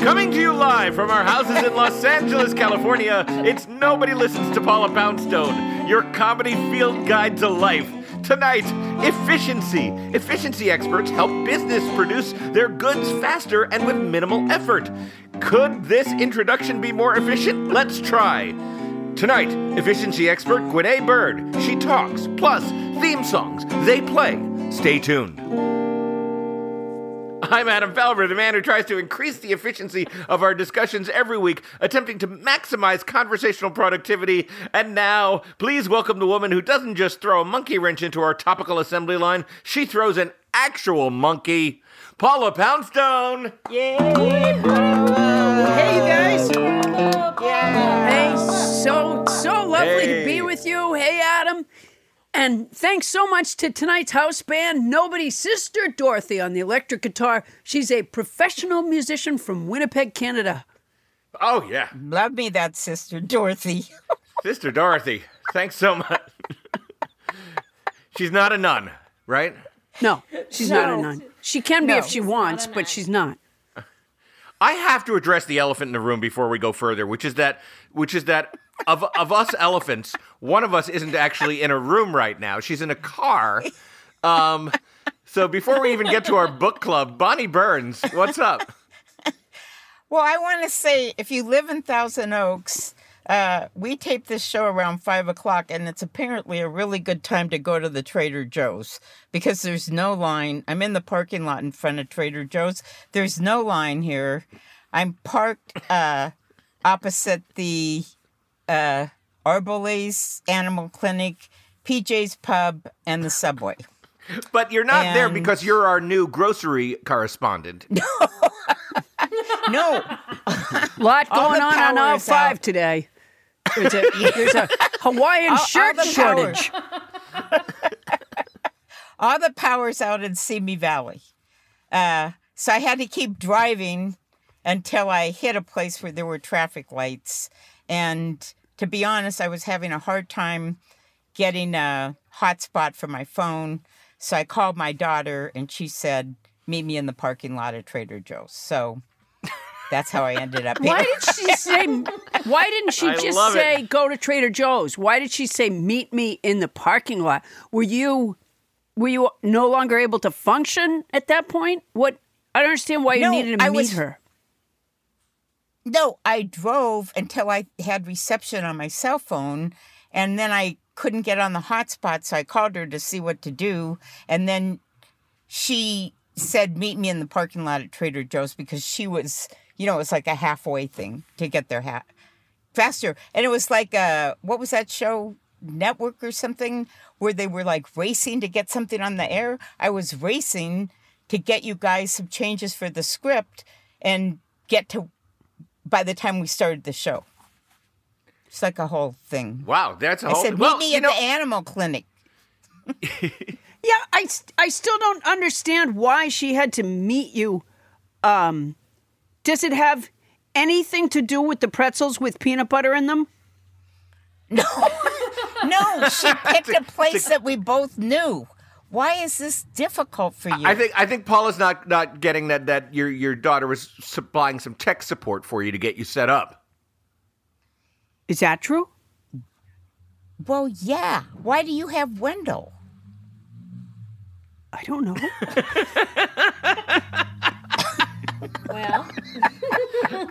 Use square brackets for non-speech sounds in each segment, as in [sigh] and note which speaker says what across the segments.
Speaker 1: Coming to you live from our houses in Los Angeles, California, it's Nobody Listens to Paula Poundstone, your comedy field guide to life. Tonight, efficiency. Efficiency experts help business produce their goods faster and with minimal effort. Could this introduction be more efficient? Let's try. Tonight, efficiency expert Gwynne Bird. She talks, plus theme songs. They play. Stay tuned. I'm Adam Felber, the man who tries to increase the efficiency of our discussions every week, attempting to maximize conversational productivity. And now, please welcome the woman who doesn't just throw a monkey wrench into our topical assembly line, she throws an actual monkey, Paula Poundstone. Yay!
Speaker 2: Hey, you guys. Hey, so so lovely to be with you. Hey, Adam. And thanks so much to tonight's house band, Nobody's sister Dorothy on the electric guitar. She's a professional musician from Winnipeg, Canada.
Speaker 1: Oh, yeah.
Speaker 3: Love me that sister, Dorothy. [laughs]
Speaker 1: Sister Dorothy, thanks so much. She's not a nun, right?
Speaker 2: No, she's not a nun. She can be
Speaker 3: No.
Speaker 2: if she wants, but she's not.
Speaker 1: I have to address the elephant in the room before we go further, which is that which is that of of us elephants, one of us isn't actually in a room right now. She's in a car. Um so before we even get to our book club, Bonnie Burns, what's up?
Speaker 3: Well, I want to say if you live in Thousand Oaks, uh, we tape this show around five o'clock, and it's apparently a really good time to go to the Trader Joe's because there's no line. I'm in the parking lot in front of Trader Joe's. There's no line here. I'm parked uh, opposite the uh, Arboles Animal Clinic, PJ's Pub, and the Subway.
Speaker 1: But you're not there because you're our new grocery correspondent. [laughs]
Speaker 3: No, [laughs]
Speaker 2: lot going on on
Speaker 3: power
Speaker 2: aisle five
Speaker 3: out.
Speaker 2: today. There's a, there's a [laughs] Hawaiian
Speaker 3: all
Speaker 2: shirt
Speaker 3: the power.
Speaker 2: shortage.
Speaker 3: all the power's out in Simi Valley. Uh, so I had to keep driving until I hit a place where there were traffic lights. And to be honest, I was having a hard time getting a hotspot for my phone. So I called my daughter and she said, Meet me in the parking lot at Trader Joe's. So that's how I ended up
Speaker 2: Why did she say? Why didn't she
Speaker 1: I
Speaker 2: just
Speaker 1: love it.
Speaker 2: say go to Trader Joe's? Why did she say meet me in the parking lot? Were you were you no longer able to function at that point? What I don't understand why you
Speaker 3: No,
Speaker 2: needed to
Speaker 3: I
Speaker 2: meet
Speaker 3: was-
Speaker 2: her.
Speaker 3: No, I drove until I had reception on my cell phone, and then I couldn't get on the hotspot, so I called her to see what to do. And then she said, Meet me in the parking lot at Trader Joe's because she was, you know, it was like a halfway thing to get there ha- faster. And it was like, uh, what was that show? Network or something where they were like racing to get something on the air. I was racing to get you guys some changes for the script and get to by the time we started the show. It's like a whole thing.
Speaker 1: Wow, that's a
Speaker 3: I
Speaker 1: whole I
Speaker 3: said, meet
Speaker 1: well,
Speaker 3: me
Speaker 1: you
Speaker 3: at
Speaker 1: know,
Speaker 3: the animal clinic. [laughs]
Speaker 2: Yeah, I, I still don't understand why she had to meet you. Um, does it have anything to do with the pretzels with peanut butter in them?
Speaker 3: No, [laughs] no, she [laughs] picked a place that we both knew. Why is this difficult for you?
Speaker 1: I think I think Paula's not not getting that that your your daughter was supplying some tech support for you to get you set up.
Speaker 2: Is that true?
Speaker 3: well, yeah. Why do you have Wendell?
Speaker 2: I don't know. [laughs]
Speaker 4: Well, [laughs]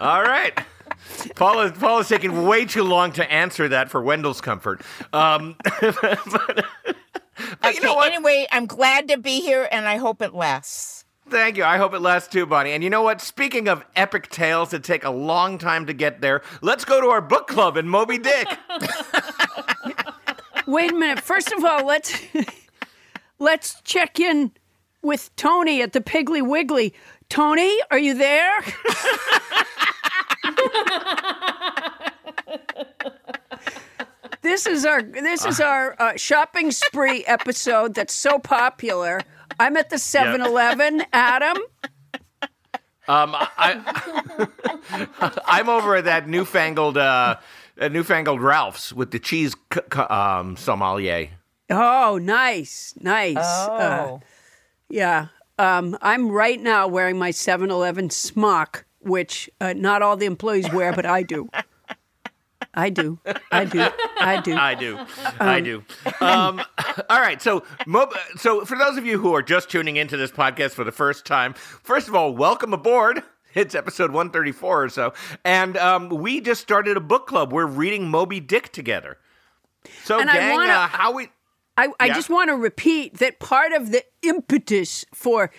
Speaker 1: All right. Paula, Paula's taking way too long to answer that for Wendell's comfort. Um, [laughs] but, but you know what?
Speaker 3: Anyway, I'm glad to be here, and I hope it lasts.
Speaker 1: Thank you. I hope it lasts too, Bonnie. And you know what? Speaking of epic tales that take a long time to get there, let's go to our book club in Moby Dick. [laughs]
Speaker 2: Wait a minute. First of all, let's let's check in with Toni at the Piggly Wiggly. Toni, are you there? [laughs] this is our this is our uh, shopping spree episode that's so popular. I'm at the 7-Eleven. Adam,
Speaker 1: Um, I, [laughs] I'm over at that newfangled, uh, uh, newfangled Ralph's with the cheese c- c- um, sommelier.
Speaker 2: Oh, nice, nice. Uh,
Speaker 3: Oh.
Speaker 2: yeah. Um, I'm right now wearing my 7 Eleven smock, which uh, not all the employees wear, but I do. I do. I do. I do.
Speaker 1: I do. I do. Um, [laughs] all right. So, Mo- so for those of you who are just tuning into this podcast for the first time, first of all, welcome aboard. It's episode 134 or so. And um, we just started a book club. We're reading Moby Dick together. So,
Speaker 2: And I
Speaker 1: gang,
Speaker 2: wanna-
Speaker 1: uh, how we.
Speaker 2: I, I
Speaker 1: Yeah.
Speaker 2: just want to repeat that part of the impetus for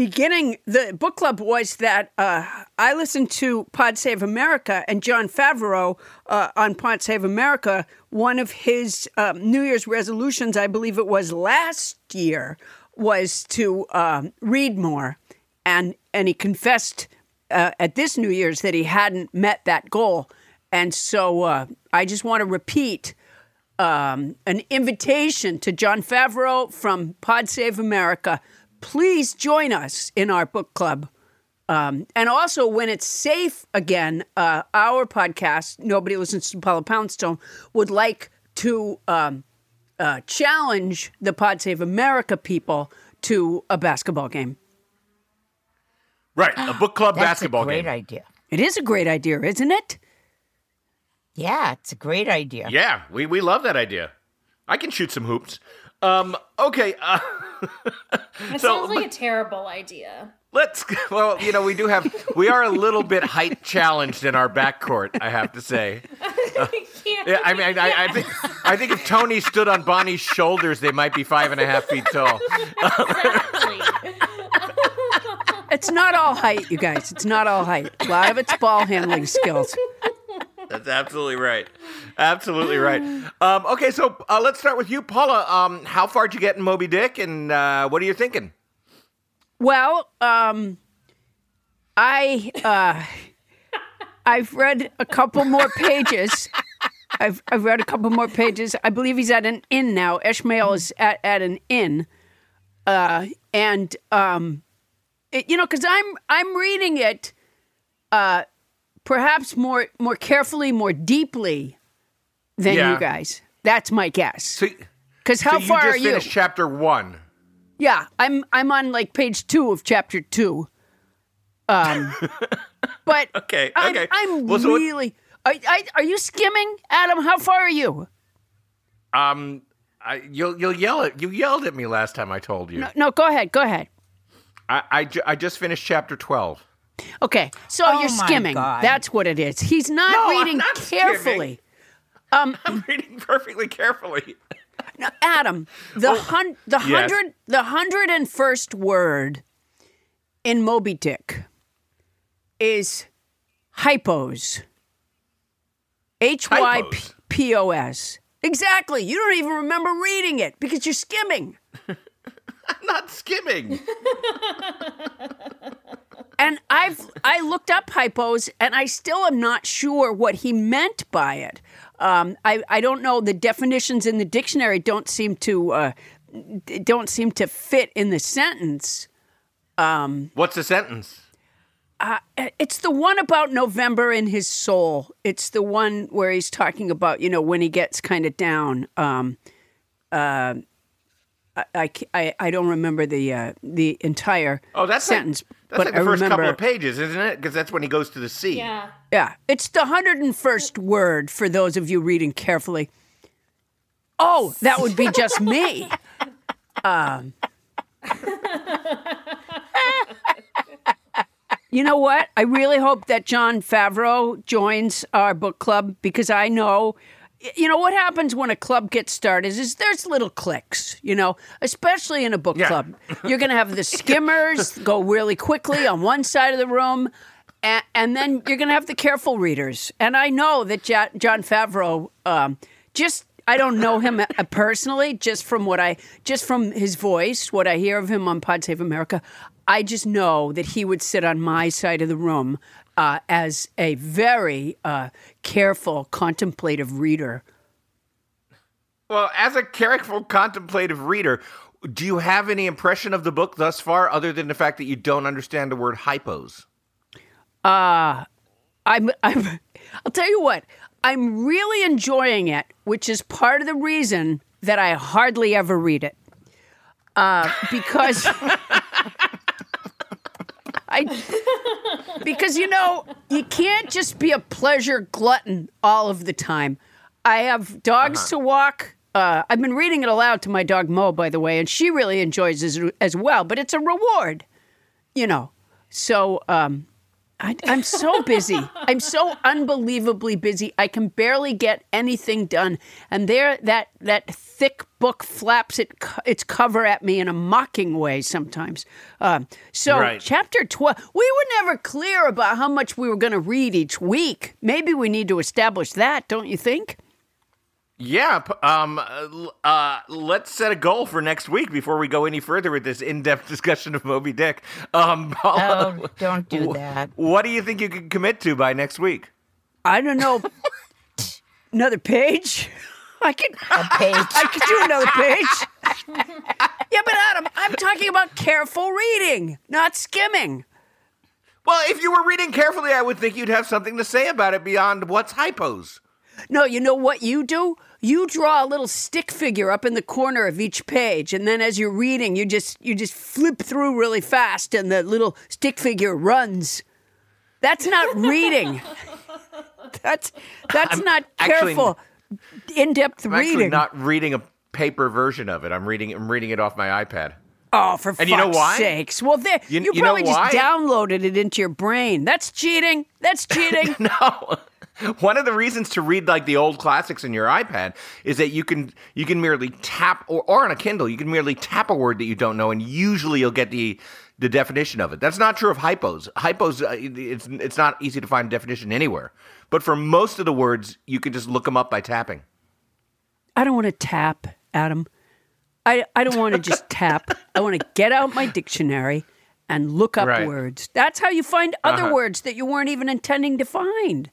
Speaker 2: beginning the book club was that uh, I listened to Pod Save America and Jon Favreau uh, on Pod Save America. One of his um, New Year's resolutions, I believe it was last year, was to um, read more, and and he confessed uh, at this New Year's that he hadn't met that goal, and so uh, I just want to repeat um, an invitation to Jon Favreau from Pod Save America. Please join us in our book club. Um, and also, when it's safe again, uh, our podcast, Nobody Listens to Paula Poundstone, would like to um, uh, challenge the Pod Save America people to a basketball game.
Speaker 1: Right. A book club [gasps]
Speaker 3: That's
Speaker 1: basketball
Speaker 3: a great
Speaker 1: game.
Speaker 3: idea.
Speaker 2: It is a great idea, isn't it?
Speaker 3: Yeah, it's a great idea.
Speaker 1: Yeah, we, we love that idea. I can shoot some hoops. Um, okay. Uh,
Speaker 4: It [laughs]
Speaker 1: So,
Speaker 4: sounds like a terrible idea.
Speaker 1: Let's. [laughs] Well, you know, we do have. We are a little bit height challenged in our backcourt. I have to say. [laughs] Yeah, I mean, I, I think. I think if Toni stood on Bonnie's shoulders, they might be five and a half feet tall.
Speaker 4: Exactly.
Speaker 2: It's not all height, you guys. It's not all height. A lot of it's ball handling skills.
Speaker 1: That's absolutely right. Absolutely right. Um, okay, so uh, let's start with you, Paula. Um, how far did you get in Moby Dick, and uh, what are you thinking?
Speaker 2: Well, um, I uh, I've read a couple more pages. I've I've read a couple more pages. I believe he's at an inn now. Ishmael is at, at an inn, uh, and um, it, you know, because I'm I'm reading it, uh, perhaps more more carefully, more deeply than
Speaker 1: Yeah.
Speaker 2: you guys. That's my guess.
Speaker 1: So,
Speaker 2: Because
Speaker 1: so
Speaker 2: how
Speaker 1: you
Speaker 2: far are you?
Speaker 1: finished chapter one.
Speaker 2: Yeah, I'm I'm on like page two of chapter two. Um, [laughs] but
Speaker 1: Okay,
Speaker 2: I'm,
Speaker 1: okay.
Speaker 2: I'm
Speaker 1: Well, so
Speaker 2: really. Are, I, are you skimming, Adam? How far are you?
Speaker 1: Um, I, you'll you'll yell at you yelled at me last time I told you.
Speaker 2: No, no, go ahead, go ahead.
Speaker 1: I, I, ju- I just finished chapter twelve.
Speaker 2: Okay, so
Speaker 3: Oh
Speaker 2: you're skimming.
Speaker 3: God.
Speaker 2: That's what it is. He's not
Speaker 1: No,
Speaker 2: reading
Speaker 1: not
Speaker 2: carefully.
Speaker 1: Um, [laughs] I'm reading perfectly carefully.
Speaker 2: Now, Adam, the oh, hun- the
Speaker 1: Oh, yes.
Speaker 2: hundred the hundred and first word in Moby Dick is hypos. H y p o s. Exactly. You don't even remember reading it because you're skimming. [laughs]
Speaker 1: I'm not skimming. [laughs]
Speaker 2: And I've I looked up hypos, and I still am not sure what he meant by it. Um, I I don't know. The definitions in the dictionary don't seem to uh, don't seem to fit in the sentence.
Speaker 1: What's the sentence?
Speaker 2: It's the one about November in his soul. It's the one where he's talking about you know when he gets kind of down. Um, uh, I, I I I don't remember the uh, the entire
Speaker 1: Oh, that's like-
Speaker 2: sentence,
Speaker 1: that's
Speaker 2: but
Speaker 1: like the
Speaker 2: I
Speaker 1: first
Speaker 2: remember.
Speaker 1: couple of pages, isn't it? Because that's when he goes to the sea.
Speaker 4: Yeah.
Speaker 2: Yeah, it's the 101st word for those of you reading carefully. Oh, that would be just me. [laughs] Um, You know what? I really hope that Jon Favreau joins our book club because I know, you know, what happens when a club gets started is there's little cliques, you know, especially in a book
Speaker 1: Yeah.
Speaker 2: club. [laughs] You're going to have the skimmers go really quickly on one side of the room. And, and then you're going to have the careful readers. And I know that Ja- Jon Favreau, um, just I don't know him uh, [laughs] personally, just from what I, just from his voice, what I hear of him on Pod Save America. I just know that he would sit on my side of the room uh, as a very uh, careful, contemplative reader.
Speaker 1: Well, as a careful, contemplative reader, do you have any impression of the book thus far, other than the fact that you don't understand the word hypos?
Speaker 2: I'm, I'm, I'll tell you what, I'm really enjoying it, which is part of the reason that I hardly ever read it. Uh, because [laughs] I, because you know, you can't just be a pleasure glutton all of the time. I have dogs to walk. Uh, I've been reading it aloud to my dog Mo, by the way, and she really enjoys it as, as well. But it's a reward, you know. So um, I, I'm so busy. I'm so unbelievably busy. I can barely get anything done. And there, that that thick book flaps it, its cover at me in a mocking way sometimes. Um, so,
Speaker 1: Right.
Speaker 2: chapter twelve. We were never clear about how much we were going to read each week. Maybe we need to establish that, don't you think?
Speaker 1: Yeah. Um. uh, Uh. Let's set a goal for next week before we go any further with this in-depth [laughs] discussion of Moby Dick. Um. Paula, [laughs]
Speaker 3: Oh, don't do that.
Speaker 1: What do you think you can commit to by next week?
Speaker 2: I don't know. [laughs] another page. I could.
Speaker 3: A page.
Speaker 2: I could do another page. yeah, but Adam, I'm talking about careful reading, not skimming.
Speaker 1: Well, if you were reading carefully, I would think you'd have something to say about it beyond what's hypos.
Speaker 2: No, you know what you do? You draw a little stick figure up in the corner of each page, and then as you're reading, you just you just flip through really fast, and the little stick figure runs. That's not reading. [laughs] that's that's
Speaker 1: I'm
Speaker 2: not
Speaker 1: actually-
Speaker 2: careful, in-depth reading.
Speaker 1: I'm actually
Speaker 2: reading.
Speaker 1: not reading a paper version of it. I'm reading. I'm reading it off my iPad.
Speaker 2: Oh, for
Speaker 1: And you know
Speaker 2: fuck's
Speaker 1: why?
Speaker 2: sakes! Well, there you,
Speaker 1: You- you
Speaker 2: probably just downloaded it into your brain. That's cheating. That's cheating. [laughs]
Speaker 1: No. [laughs] One of the reasons to read like the old classics in your iPad is that you can you can merely tap or, or on a Kindle you can merely tap a word that you don't know and usually you'll get the the definition of it. That's not true of hypos. Hypos uh, it's it's not easy to find a definition anywhere. But for most of the words you can just look them up by tapping.
Speaker 2: I don't want to tap, Adam. I, I don't want to just [laughs] tap. I want to get out my dictionary and look up
Speaker 1: Right.
Speaker 2: words. That's how you find other
Speaker 1: Uh-huh.
Speaker 2: words that you weren't even intending to find.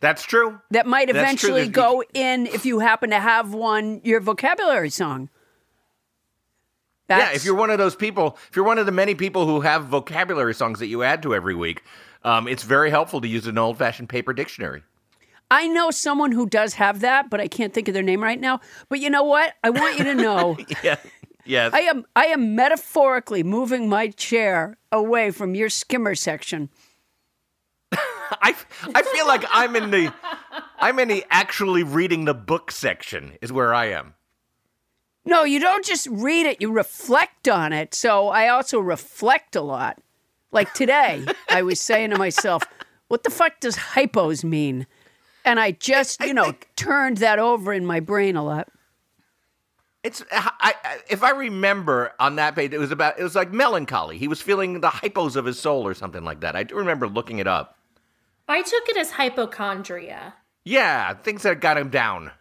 Speaker 1: That's true.
Speaker 2: That might eventually go in if you happen to have one your vocabulary song.
Speaker 1: Yeah, if you're one of those people, if you're one of the many people who have vocabulary songs that you add to every week, um, it's very helpful to use an old-fashioned paper dictionary.
Speaker 2: I know someone who does have that, but I can't think of their name right now. But you know what? I want you to know [laughs]
Speaker 1: Yeah. Yes.
Speaker 2: I am I am metaphorically moving my chair away from your skimmer section.
Speaker 1: I, I feel like I'm in the I'm in the actually reading the book section is where I am.
Speaker 2: No, you don't just read it, you reflect on it. So I also reflect a lot. Like today, I was saying to myself, what the fuck does hypos mean? And I just, you know, turned that over in my brain a lot.
Speaker 1: It's I, I, if I remember on that page, it was about it was like melancholy. He was feeling the hypos of his soul or something like that. I do remember looking it up.
Speaker 4: I took it as hypochondria.
Speaker 1: Yeah, things that got him down.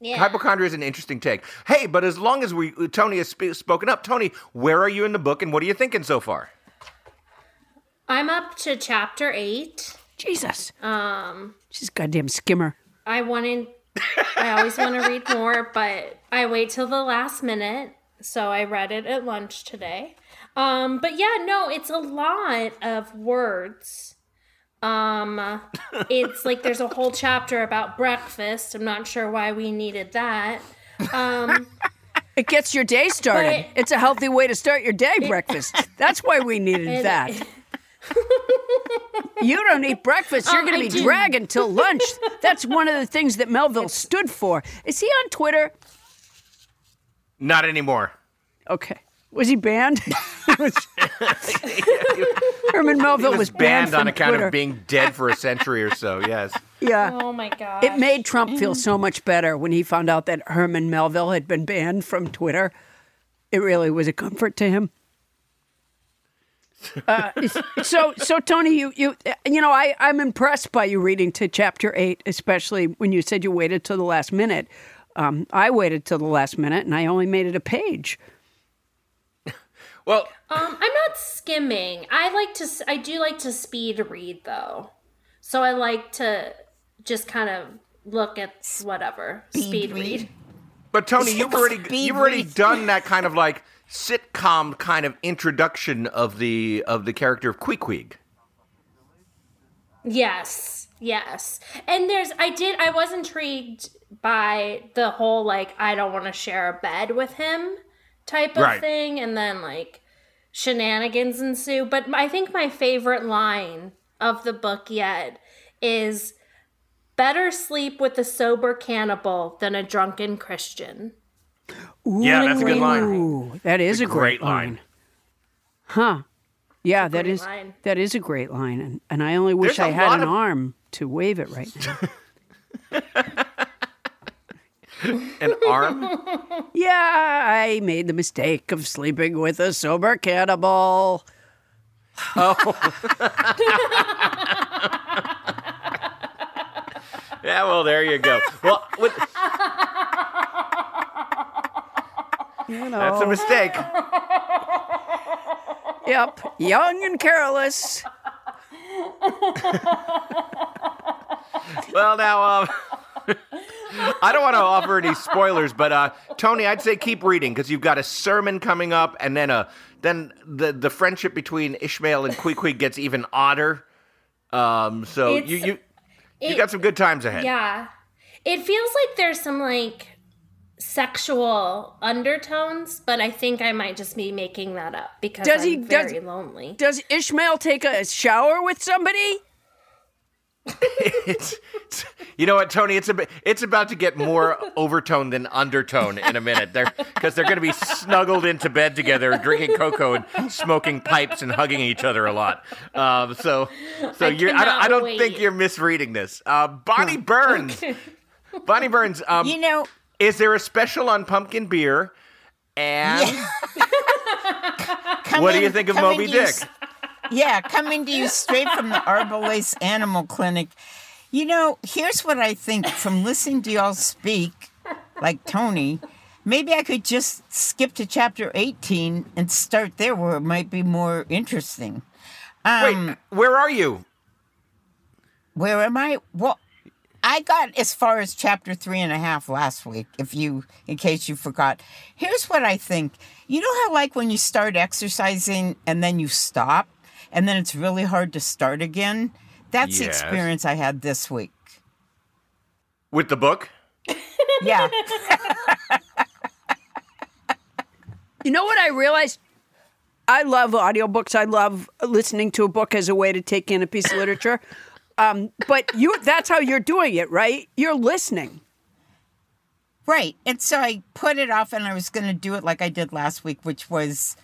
Speaker 4: Yeah.
Speaker 1: Hypochondria is an interesting take. Hey, but as long as we Toni has sp- spoken up, Toni, where are you in the book and what are you thinking so far?
Speaker 4: I'm up to chapter eight.
Speaker 2: Jesus.
Speaker 4: Um,
Speaker 2: She's a goddamn skimmer.
Speaker 4: I wanted, I always want to read more, but I wait till the last minute. So I read it at lunch today. Um, but yeah, no, it's a lot of words. Um, it's like there's a whole chapter about breakfast. I'm not sure why we needed that. Um,
Speaker 2: It gets your day started.
Speaker 4: But-
Speaker 2: it's a healthy way to start your day, [laughs] breakfast. That's why we needed
Speaker 4: It-
Speaker 2: that. You don't eat breakfast, you're
Speaker 4: Um,
Speaker 2: going to be dragging till lunch. That's one of the things that Melville stood for. Is he on Twitter?
Speaker 1: Not anymore.
Speaker 2: Okay. Was he banned? [laughs] Herman Melville
Speaker 1: He was
Speaker 2: banned,
Speaker 1: banned
Speaker 2: from
Speaker 1: on account
Speaker 2: Twitter.
Speaker 1: of being dead for a century or so. Yes. [laughs]
Speaker 2: Yeah.
Speaker 4: Oh my god.
Speaker 2: It made Trump feel so much better when he found out that Herman Melville had been banned from Twitter. It really was a comfort to him. [laughs] Uh, so, so Toni, you, you, you know, I, I'm impressed by you reading to chapter eight, especially when you said you waited till the last minute. Um, I waited till the last minute, and I only made it a page.
Speaker 1: Well,
Speaker 4: Um, I'm not skimming. I like to. I do like to speed read though, so I like to just kind of look at whatever speed,
Speaker 3: read?
Speaker 4: read.
Speaker 1: But Toni, you've already you've already
Speaker 3: read.
Speaker 1: done that kind of like sitcom kind of introduction of the of the character of Queequeg.
Speaker 4: Yes, yes. And there's. I did. I was intrigued by the whole like I don't want to share a bed with him type of
Speaker 1: Right.
Speaker 4: thing, and then like shenanigans ensue. But I think my favorite line of the book yet is better sleep with a sober cannibal than a drunken Christian.
Speaker 1: Yeah, that's a good line.
Speaker 2: Ooh, that is a, great,
Speaker 1: great line.
Speaker 2: line. Huh. Yeah, that
Speaker 4: great
Speaker 2: is
Speaker 4: line.
Speaker 2: that is a great line, and, and I only wish
Speaker 1: There's
Speaker 2: I
Speaker 1: a
Speaker 2: had an
Speaker 1: of-
Speaker 2: arm to wave it right now. [laughs] [laughs]
Speaker 1: An arm?
Speaker 2: yeah, I made the mistake of sleeping with a sober cannibal. Oh. [laughs]
Speaker 1: Yeah, well, there you go. Well, with,
Speaker 2: You know.
Speaker 1: that's a mistake.
Speaker 2: Yep, young and careless.
Speaker 1: Well, now, um, I don't want to offer any spoilers, but uh, Toni, I'd say keep reading because you've got a sermon coming up, and then a then the the friendship between Ishmael and Queequeg gets even odder. Um, so
Speaker 4: It's-
Speaker 1: you you you
Speaker 4: it-
Speaker 1: got some good times ahead.
Speaker 4: Yeah. It feels like there's some like sexual undertones, but I think I might just be making that up because
Speaker 2: Does
Speaker 4: I'm
Speaker 2: he- does-
Speaker 4: very lonely.
Speaker 2: Does Ishmael take a shower with somebody?
Speaker 1: It's, it's- you know what, Toni? It's a, it's about to get more overtone than undertone in a minute. They're because they're going to be snuggled into bed together, drinking cocoa and smoking pipes and hugging each other a lot. Um, so, so
Speaker 4: I
Speaker 1: you're. I don't, I don't
Speaker 4: wait.
Speaker 1: think you're misreading this. Uh, Bonnie Burns. Bonnie Burns. Um,
Speaker 3: You know,
Speaker 1: is there a special on pumpkin beer? And [laughs]
Speaker 3: come
Speaker 1: what do you think of
Speaker 3: coming
Speaker 1: Moby
Speaker 3: to you
Speaker 1: Dick?
Speaker 3: Yeah, coming to you straight from the Arboles Animal Clinic. You know, here's what I think from listening to y'all speak, like Toni. Maybe I could just skip to chapter 18 and start there where it might be more interesting. Um,
Speaker 1: Wait, where are you?
Speaker 3: Where am I? Well, I got as far as chapter three and a half last week, if you, in case you forgot. Here's what I think. You know how, like, when you start exercising and then you stop, and then it's really hard to start again? That's the experience I had this week.
Speaker 1: With the book?
Speaker 3: Yeah. [laughs]
Speaker 2: You know what I realized? I love audiobooks. I love listening to a book as a way to take in a piece of literature. [laughs] Um, but you that's how you're doing it, right? You're listening.
Speaker 3: Right. And so I put it off and I was going to do it like I did last week, which was,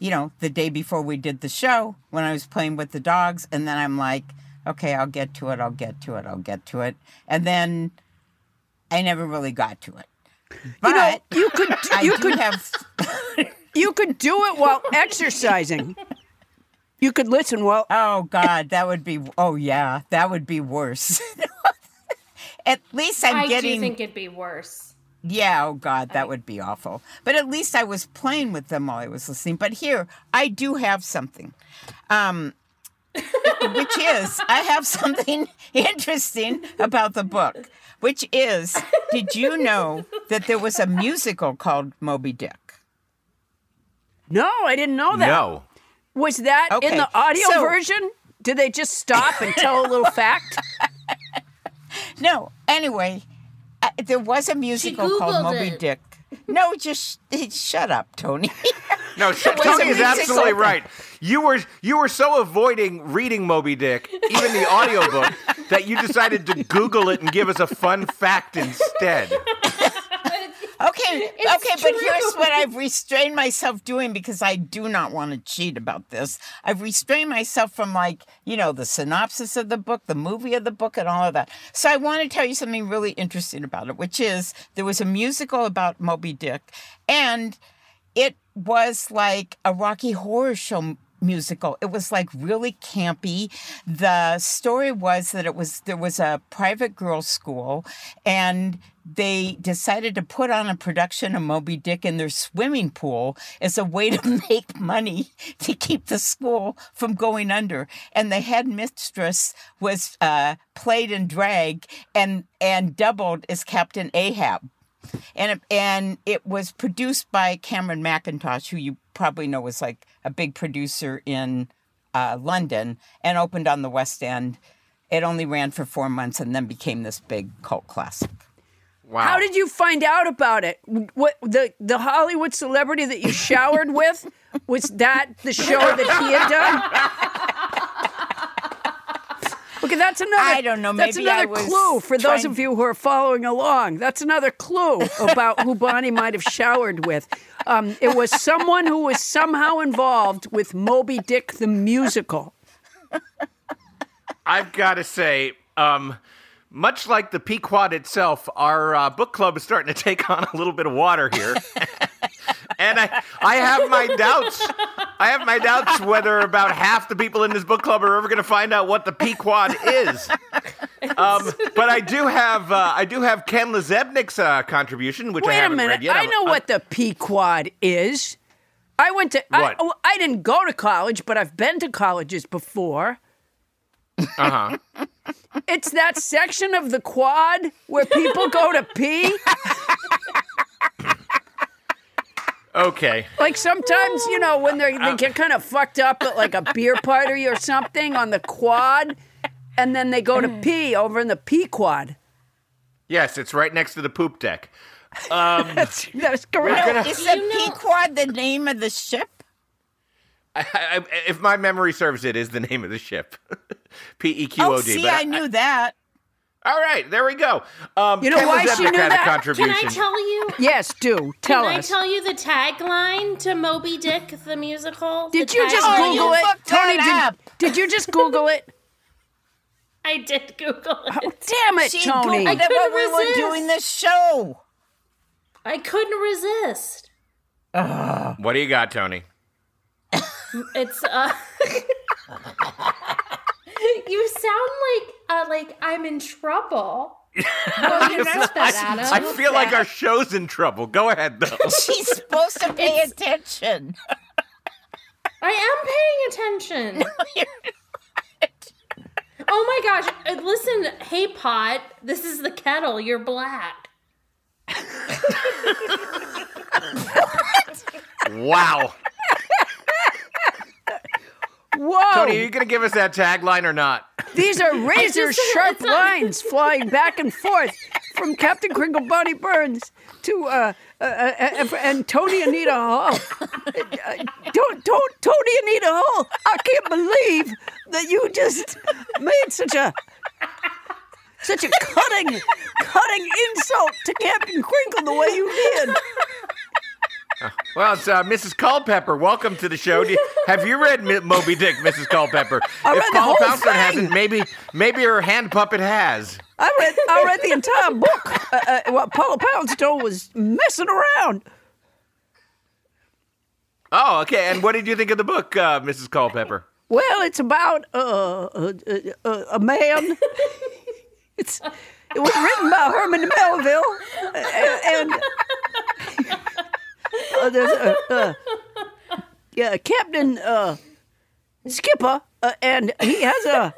Speaker 3: you know, the day before we did the show when I was playing with the dogs. And then I'm like, okay, I'll get to it. I'll get to it. I'll get to it. And then I never really got to it. But
Speaker 2: You know, you could [laughs]
Speaker 3: I
Speaker 2: you could
Speaker 3: have, [laughs]
Speaker 2: you could do it while exercising. You could listen while
Speaker 3: oh God, that would be, oh yeah, that would be worse. [laughs] At least I'm
Speaker 4: I
Speaker 3: getting.
Speaker 4: do think it'd be worse.
Speaker 3: Yeah, oh God, that would be awful. But at least I was playing with them while I was listening. But here, I do have something. Um, [laughs] which is, I have something [laughs] interesting about the book, which is, did you know that there was a musical called Moby Dick?
Speaker 2: No, I didn't know that.
Speaker 1: No.
Speaker 2: Was that in the audio
Speaker 3: so-
Speaker 2: version? Did they just stop and tell a little fact? [laughs]
Speaker 3: No, anyway, uh, there was a musical called Moby
Speaker 4: it.
Speaker 3: Dick. No, just shut up, Toni. [laughs]
Speaker 1: No, Sh-
Speaker 3: Toni
Speaker 1: is absolutely right. You were you were so avoiding reading Moby Dick, even the audiobook, that you decided to Google it and give us a fun fact instead. [laughs]
Speaker 3: Okay, [laughs]
Speaker 4: It's
Speaker 3: okay, but here's what I've restrained myself doing because I do not want to cheat about this. I've restrained myself from like, you know, the synopsis of the book, the movie of the book, and all of that. So I want to tell you something really interesting about it, which is there was a musical about Moby Dick, and it was like a Rocky Horror Show musical. It was like really campy. The story was that it was there was a private girls' school and they decided to put on a production of Moby Dick in their swimming pool as a way [laughs] to make money to keep the school from going under. And the headmistress was uh, played in drag and and doubled as Captain Ahab and it, and it was produced by Cameron Mackintosh, who you probably know was like a big producer in uh, London, and opened on the West End. It only ran for four months and then became this big cult classic.
Speaker 1: Wow.
Speaker 2: How did you find out about it? What the the Hollywood celebrity that you showered with was that the show that he had done? [laughs] Okay, that's another.
Speaker 3: I don't know,
Speaker 2: That's
Speaker 3: maybe I
Speaker 2: another
Speaker 3: was
Speaker 2: clue for those of you who are following along. That's another clue about who Bonnie might have showered with. Um, it was someone who was somehow involved with Moby Dick the musical.
Speaker 1: I've got to say, um, much like the Pequod itself, our uh, book club is starting to take on a little bit of water here. [laughs] and I, I have my doubts. I have my doubts whether about half the people in this book club are ever going to find out what the Pequod is. [laughs] Um, but I do have, uh, I do have Ken LaZebnik's uh, contribution, which I
Speaker 2: Wait a
Speaker 1: haven't
Speaker 2: minute.
Speaker 1: read yet.
Speaker 2: I
Speaker 1: I'm-
Speaker 2: know
Speaker 1: I'm-
Speaker 2: what the Pequod is. I went to. I, oh, I didn't go to college, but I've been to colleges before.
Speaker 1: Uh-huh.
Speaker 2: It's that section of the quad where people go to pee. [laughs]
Speaker 1: Okay.
Speaker 2: Like sometimes, you know, when they they uh, uh, get kind of fucked up at like a beer party or something on the quad, and then they go to pee over in the pee quad.
Speaker 1: Yes, it's right next to the poop deck.
Speaker 2: Um, [laughs] that's correct.
Speaker 1: gonna-
Speaker 3: Is the pee quad the name of the ship?
Speaker 1: I, I, if my memory serves, it is the name of the ship. [laughs] P E Q
Speaker 3: Oh, see,
Speaker 1: but
Speaker 3: I knew that.
Speaker 1: All right, there we go. Um,
Speaker 2: You know
Speaker 1: Ken
Speaker 2: why she knew that?
Speaker 1: a
Speaker 4: Can. I tell you?
Speaker 2: Yes, do tell
Speaker 4: Can
Speaker 2: us.
Speaker 4: I tell you the tagline to Moby Dick the musical?
Speaker 2: did
Speaker 4: The
Speaker 2: you just
Speaker 3: Oh,
Speaker 2: Google
Speaker 3: you
Speaker 2: it,
Speaker 3: Toni?
Speaker 2: Did, did you just Google it?
Speaker 4: I did Google it.
Speaker 2: Oh, damn it,
Speaker 3: She
Speaker 2: Toni!
Speaker 3: Googled it when
Speaker 4: couldn't
Speaker 3: we were
Speaker 4: resist.
Speaker 3: doing this show.
Speaker 4: I couldn't resist.
Speaker 1: What do you got, Toni?
Speaker 4: It's uh [laughs] [laughs] You sound like uh like I'm in trouble. [laughs] Well, you know that, Adam.
Speaker 1: I feel like our show's in trouble. Go ahead, though. [laughs]
Speaker 3: She's supposed to pay
Speaker 4: It's-
Speaker 3: attention.
Speaker 4: I am paying attention. oh my gosh. uh, Listen, hey pot, this is the kettle. You're black.
Speaker 1: wow.
Speaker 2: Whoa!
Speaker 1: Toni, are you going to give us that tagline or not?
Speaker 2: These are [laughs] razor
Speaker 4: just-
Speaker 2: sharp lines flying back and forth from Captain Kringle Bonnie Burns to uh, uh, uh, uh, and Toni Anita Hull. Uh, don't, don't, Toni Anita Hull. I can't believe that you just made such a such a cutting, cutting insult to Captain Crinkle the way you did. [laughs]
Speaker 1: Well, it's uh, Mrs. Culpepper. Welcome to the show. You, have you read Mi- Moby Dick, Mrs. Culpepper? [laughs]
Speaker 2: I
Speaker 1: if Paula Poundstone hasn't, maybe maybe her hand puppet has.
Speaker 2: I read, I read the entire book. Uh, uh, while Paula Poundstone was messing around.
Speaker 1: Oh, okay. And what did you think of the book, uh, Mrs. Culpepper?
Speaker 2: Well, it's about uh, uh, uh, a man. it's it was written by Herman Melville, uh, and uh, there's a uh, yeah Captain uh, Skipper, uh, and he has a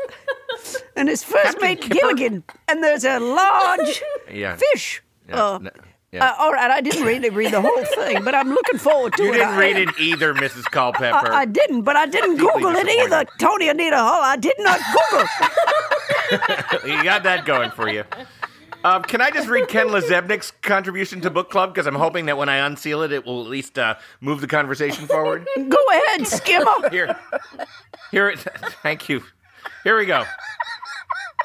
Speaker 2: and his first
Speaker 1: Captain
Speaker 2: mate
Speaker 1: Kipper?
Speaker 2: Gilligan, and there's a large
Speaker 1: Yeah.
Speaker 2: fish.
Speaker 1: Yeah,
Speaker 2: Uh,
Speaker 1: no, yeah.
Speaker 2: uh, all right, I didn't really read the whole thing, but I'm looking forward to it.
Speaker 1: you
Speaker 2: it.
Speaker 1: didn't
Speaker 2: I
Speaker 1: read it either, Mrs. Culpepper.
Speaker 2: I, I didn't, but I didn't Google it either. Toni Anita Hull, I did not Google. [laughs]
Speaker 1: you got that going for you. Um, can I just read Ken LaZebnik's contribution to book club? Because I'm hoping that when I unseal it, it will at least uh, move the conversation forward.
Speaker 2: Go ahead, skim Skimmer.
Speaker 1: Here, here. it- Thank you. Here we go.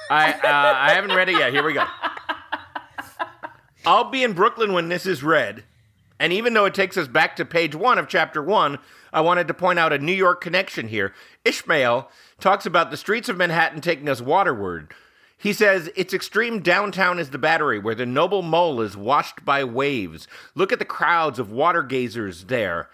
Speaker 1: I uh, I haven't read it yet. Here we go. I'll be in Brooklyn when this is read. And even though it takes us back to page one of chapter one, I wanted to point out a New York connection here. Ishmael talks about the streets of Manhattan taking us waterward. He says, Its extreme downtown is the battery, where the noble mole is washed by waves. Look at the crowds of water gazers there.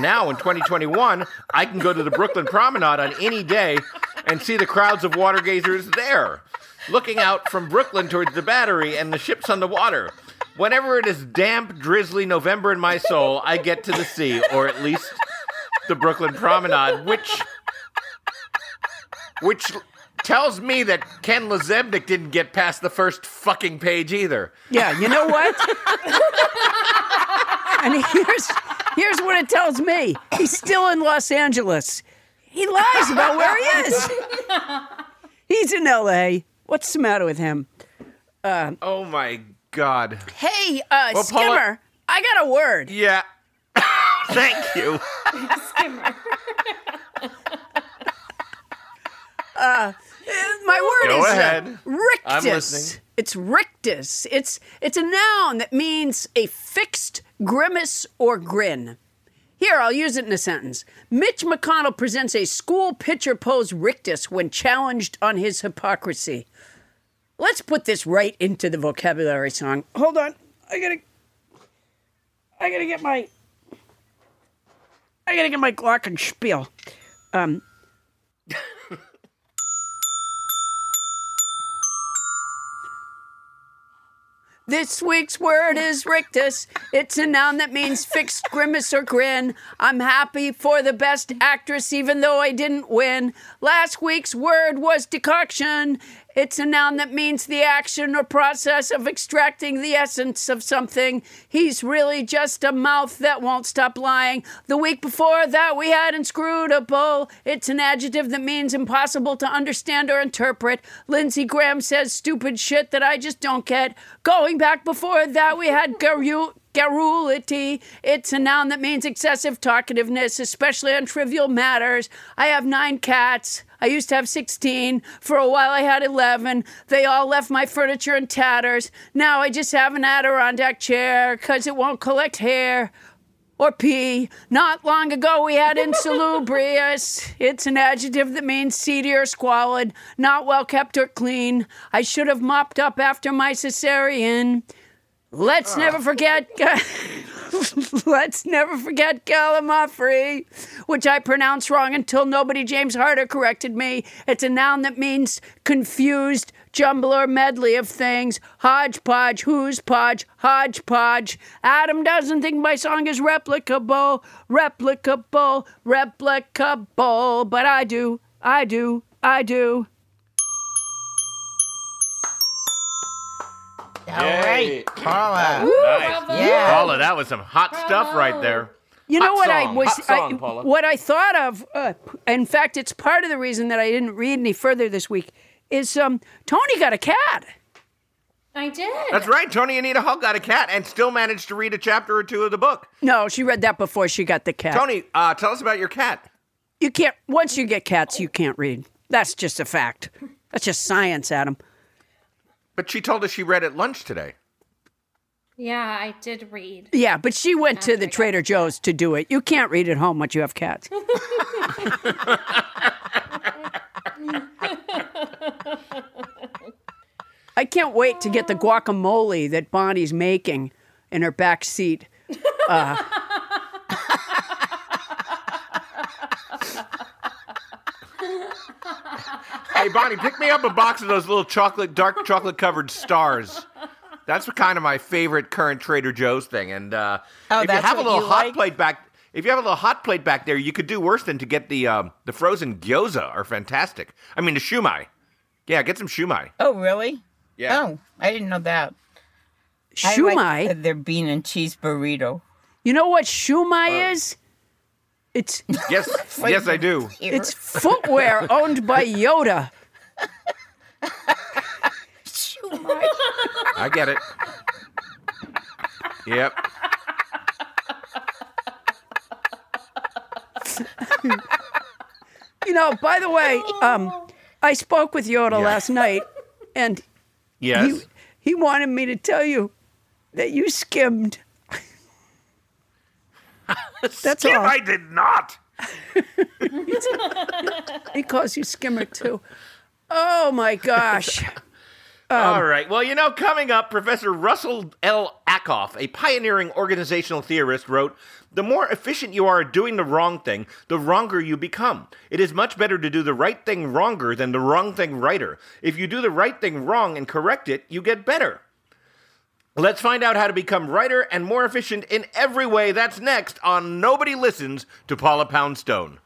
Speaker 1: Now in 2021, I can go to the Brooklyn Promenade on any day and see the crowds of water gazers there, looking out from Brooklyn towards the battery and the ships on the water. Whenever it is damp, drizzly November in my soul, I get to the sea, or at least the Brooklyn Promenade, which which tells me that Ken LaZebnik didn't get past the first fucking page either.
Speaker 2: Yeah, you know what? and here's here's what it tells me. He's still in Los Angeles. He lies about where he is. He's in LA. What's the matter with him?
Speaker 1: Oh my god.
Speaker 2: Hey, uh,
Speaker 1: Well, Paula-
Speaker 2: Skimmer, I got a word.
Speaker 1: Yeah. [laughs] Thank you. [laughs]
Speaker 4: Skimmer.
Speaker 2: My word
Speaker 1: Go
Speaker 2: is
Speaker 1: ahead.
Speaker 2: rictus.
Speaker 1: I'm listening.
Speaker 2: It's rictus. It's it's a noun that means a fixed grimace or grin. Here, I'll use it in a sentence. Mitch McConnell presents a school pitcher pose rictus when challenged on his hypocrisy. Let's put this right into the vocabulary song. Hold on. I gotta I gotta get my I gotta get my glockenspiel. Um This week's word is rictus. It's a noun that means fixed grimace or grin. I'm happy for the best actress, even though I didn't win. Last week's word was decoction. It's a noun that means the action or process of extracting the essence of something. He's really just a mouth that won't stop lying. The week before that, we had inscrutable. It's an adjective that means impossible to understand or interpret. Lindsey Graham says stupid shit that I just don't get. Going back before that, we had garrule. Garrulity. It's a noun that means excessive talkativeness, especially on trivial matters. I have nine cats. I used to have 16. For a while, I had 11. They all left my furniture in tatters. Now I just have an Adirondack chair because it won't collect hair or pee. Not long ago, we had [laughs] insalubrious. It's an adjective that means seedy or squalid, not well kept or clean. I should have mopped up after my cesarean. Ah. [laughs] Let's never forget. Let's never forget Gallimaufry, which I pronounced wrong until nobody James Harder corrected me. It's a noun that means confused, jumble or medley of things. Hodgepodge, who's podge, hodgepodge. Adam doesn't think my song is replicable, replicable, replicable, but I do, I do, I do.
Speaker 3: All right, Paula.
Speaker 1: Nice.
Speaker 3: Yeah.
Speaker 1: Paula, that was some hot stuff right there.
Speaker 2: You know
Speaker 1: Hot
Speaker 2: what I
Speaker 1: song,
Speaker 2: was
Speaker 1: hot song,
Speaker 2: I,
Speaker 1: Paula.
Speaker 2: what I thought of uh, in fact it's part of the reason that I didn't read any further this week is um Toni got a cat.
Speaker 4: I did.
Speaker 1: That's right. Toni Anita Hull got a cat and still managed to read a chapter or two of the book.
Speaker 2: No, she read that before she got the cat.
Speaker 1: Toni, uh, tell us about your cat.
Speaker 2: You can't once you get cats you can't read. That's just a fact. That's just science, Adam.
Speaker 1: But she told us she read at lunch today.
Speaker 4: Yeah, I did read.
Speaker 2: Yeah, but she went to the Trader Joe's to do it. You can't read at home once you have cats. [laughs] I can't wait to get the guacamole that Bonnie's making in her back seat.
Speaker 1: Uh, [laughs] Hey, Bonnie, pick me up a box of those little chocolate, dark chocolate covered stars. That's kind of my favorite current Trader Joe's thing. And uh,
Speaker 3: Oh,
Speaker 1: if you have a little hot
Speaker 3: like?
Speaker 1: plate back, if you have a little hot plate back there, you could do worse than to get the um, the frozen gyoza are fantastic. I mean the shumai. Yeah, get some shumai.
Speaker 3: Oh, really?
Speaker 1: Yeah.
Speaker 3: Oh, I didn't know that. I
Speaker 2: Shumai.
Speaker 3: like uh, their bean and cheese burrito.
Speaker 2: You know what shumai is? It's
Speaker 1: Yes, [laughs] yes, I do.
Speaker 2: it's footwear owned by Yoda.
Speaker 1: I get it. Yep.
Speaker 2: You know, by the way, um, I spoke with Yoda
Speaker 1: Yeah.
Speaker 2: last night, and he he wanted me to tell you that you skimmed. [laughs] That's all.
Speaker 5: I did not. [laughs]
Speaker 2: He calls you skimmer too. Oh my gosh. [laughs]
Speaker 5: All right. Well, you know, coming up, Professor Russell L. Ackoff, a pioneering organizational theorist, wrote The more efficient you are at doing the wrong thing, the wronger you become. It is much better to do the right thing wronger than the wrong thing righter. If you do the right thing wrong and correct it, you get better. Let's find out how to become righter and more efficient in every way. That's next on Nobody Listens to Paula Poundstone.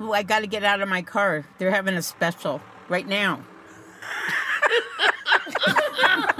Speaker 3: Oh, I got to get out of my car. They're having a special right now. [laughs]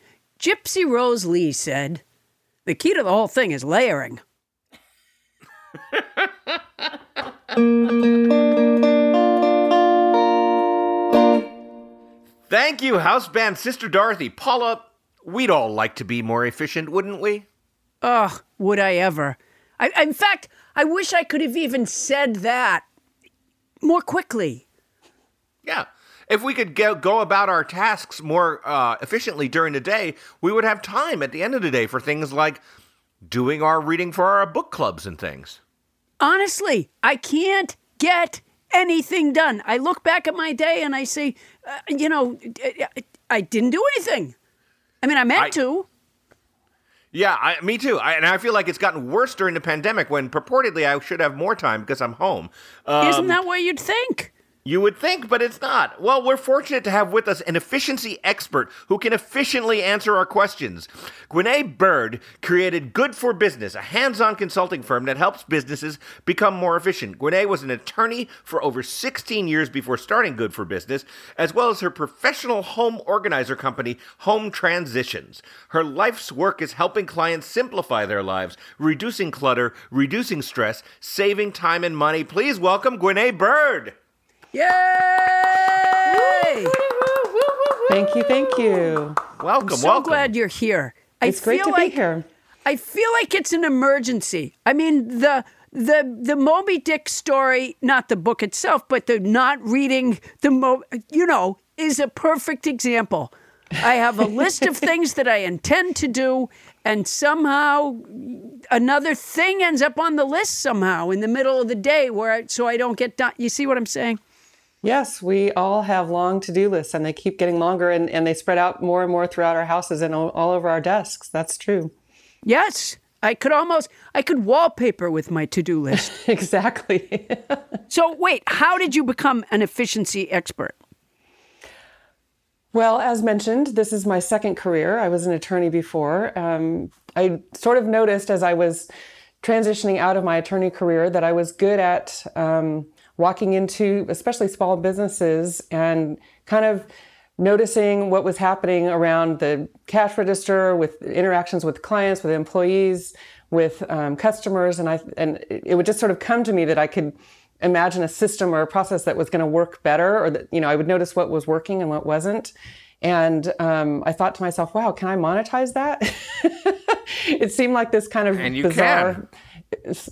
Speaker 2: Gypsy Rose Lee said, The key to the whole thing is layering.
Speaker 6: Thank you, house band Sister Dorothy. Paula, we'd all like to be more efficient, wouldn't we?
Speaker 2: Ugh, would I ever? I, in fact, I wish I could have even said that more quickly.
Speaker 6: Yeah. If we could go, go about our tasks more uh, efficiently during the day, we would have time at the end of the day for things like doing our reading for our book clubs and things.
Speaker 2: Honestly, I can't get anything done. I look back at my day and I say, uh, you know, I didn't do anything. I mean, I meant
Speaker 6: I-
Speaker 2: to.
Speaker 6: Yeah, I, me too. I, and I feel like it's gotten worse during the pandemic when purportedly I should have more time because I'm home. Um,
Speaker 2: Isn't that what you'd think?
Speaker 6: You would think, but it's not. Well, we're fortunate to have with us an efficiency expert who can efficiently answer our questions. Gwene Bird created Good for Business, a hands on consulting firm that helps businesses become more efficient. Gwene was an attorney for over 16 years before starting Good for Business, as well as her professional home organizer company, Home Transitions. Her life's work is helping clients simplify their lives, reducing clutter, reducing stress, saving time and money. Please welcome Gwene Bird.
Speaker 2: Yay!
Speaker 7: Thank you, thank you.
Speaker 6: Welcome, welcome.
Speaker 2: so
Speaker 6: welcome.
Speaker 2: glad you're here. I
Speaker 7: It's great
Speaker 2: feel
Speaker 7: to be
Speaker 2: like,
Speaker 7: here.
Speaker 2: I feel like it's an emergency. I mean, the the the Moby Dick story, not the book itself, but the not reading the Mo, you know, is a perfect example I have a list of [laughs] things that I intend to do, and somehow another thing ends up on the list somehow in the middle of the day where I, so I don't get done. You see what I'm saying?
Speaker 7: Yes, we all have long to do lists and they keep getting longer and, and they spread out more and more throughout our houses and all, all over our desks. That's true.
Speaker 2: Yes. I could almost I could wallpaper with my to-do list. [laughs]
Speaker 7: exactly. [laughs]
Speaker 2: so wait, how did you become an efficiency expert?
Speaker 7: Well, as mentioned, this is my second career. I was an attorney before. Um, I sort of noticed as I was transitioning out of my attorney career that I was good at um, walking into, especially small businesses, and kind of noticing what was happening around the cash register with interactions with clients, with employees, with um, customers, and I and it would just sort of come to me that I could imagine a system or a process that was going to work better, or that you know I would notice what was working and what wasn't. And um, I thought to myself, "Wow, can I monetize that?" [laughs] it seemed like this kind of bizarre. Can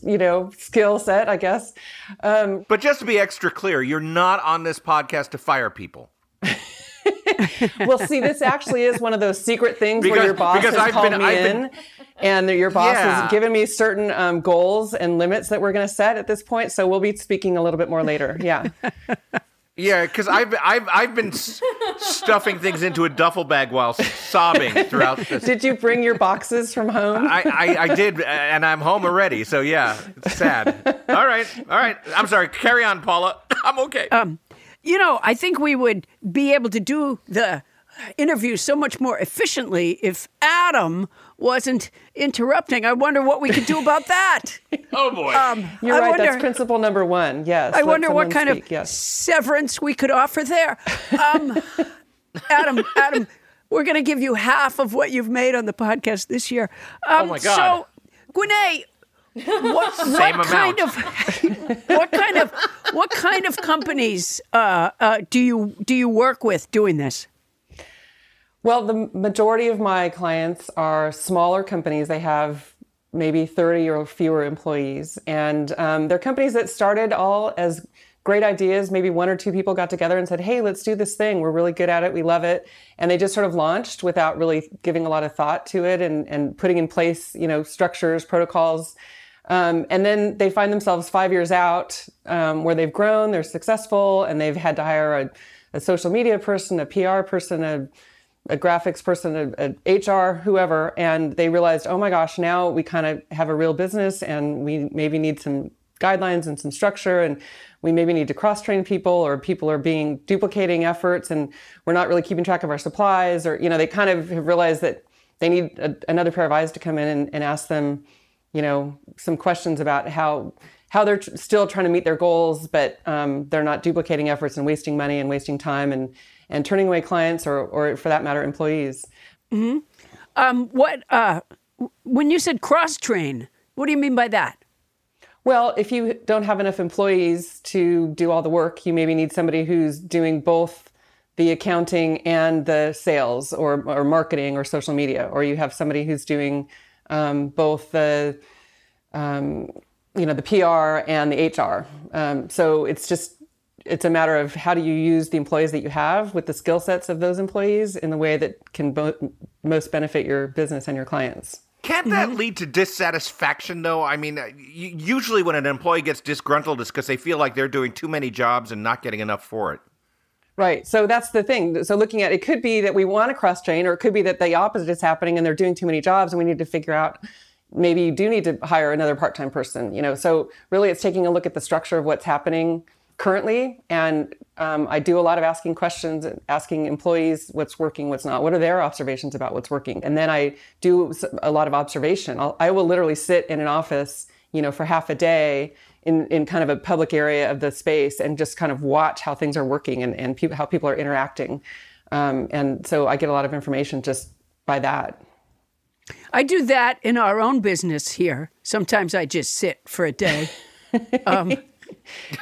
Speaker 7: you know, skill set, I guess. Um,
Speaker 1: but just to be extra clear, you're not on this podcast to fire people. [laughs]
Speaker 7: well, see, this actually is one of those secret things because, where your boss has I've called been, me I've in, been, and your boss yeah. has given me certain um, goals and limits that we're going to set at this point. So we'll be speaking a little bit more later. Yeah. [laughs]
Speaker 1: Yeah, because I've I've I've been stuffing things into a duffel bag while sobbing throughout this. [laughs]
Speaker 7: Did you bring your boxes from home?
Speaker 1: I, I, I did, and I'm home already. So yeah, it's sad. All right, all right. I'm sorry. Carry on, Paula. [laughs] I'm okay.
Speaker 2: Um, you know, I think we would be able to do the interview so much more efficiently if Adam wasn't interrupting. I wonder what we could do about that. [laughs]
Speaker 1: oh boy!
Speaker 7: Um, You're I right. Wonder, that's principle number one. Yes.
Speaker 2: I wonder what kind speak. of yes. severance we could offer there. Um, [laughs] Adam, Adam, we're going to give you half of what you've made on the podcast this year.
Speaker 1: Um, oh my god!
Speaker 2: So, Gwynne, what, what kind of [laughs] what kind of what kind of companies uh, uh, do you do you work with doing this?
Speaker 7: Well, the majority of my clients are smaller companies. They have maybe 30 or fewer employees. And um, they're companies that started all as great ideas. Maybe one or two people got together and said, hey, let's do this thing. We're really good at it. We love it. And they just sort of launched without really giving a lot of thought to it and, and putting in place, you know, structures, protocols. Um, and then they find themselves five years out um, where they've grown, they're successful, and they've had to hire a, a social media person, a PR person, a a graphics person, a, HR, whoever, and they realized, oh my gosh, now we kind of have a real business and we maybe need some guidelines and some structure and we maybe need to cross train people or people are being duplicating efforts and we're not really keeping track of our supplies or, you know, they kind of have realized that they need a, another pair of eyes to come in and, and ask them, you know, some questions about how how they're tr- still trying to meet their goals, but um, they're not duplicating efforts and wasting money and wasting time and and turning away clients or, or for that matter, employees.
Speaker 2: Mm-hmm. Um, what uh, when you said cross train, what do you mean by that?
Speaker 7: Well, if you don't have enough employees to do all the work, you maybe need somebody who's doing both the accounting and the sales or, or marketing or social media, or you have somebody who's doing um, both the um, you know the PR and the HR. Um, so it's just it's a matter of how do you use the employees that you have with the skill sets of those employees in the way that can bo- most benefit your business and your clients.
Speaker 1: Can't that mm-hmm. lead to dissatisfaction, though? I mean, usually when an employee gets disgruntled, it's because they feel like they're doing too many jobs and not getting enough for it.
Speaker 7: Right. So that's the thing. So looking at it could be that we want to cross train, or it could be that the opposite is happening and they're doing too many jobs, and we need to figure out maybe you do need to hire another part-time person. You know, so really it's taking a look at the structure of what's happening currently. And um, I do a lot of asking questions, asking employees what's working, what's not. What are their observations about what's working? And then I do a lot of observation. I'll, I will literally sit in an office, you know, for half a day in, in kind of a public area of the space and just kind of watch how things are working and, and pe- how people are interacting. Um, and so I get a lot of information just by that.
Speaker 2: I do that in our own business here. Sometimes I just sit for a day. [laughs] Um,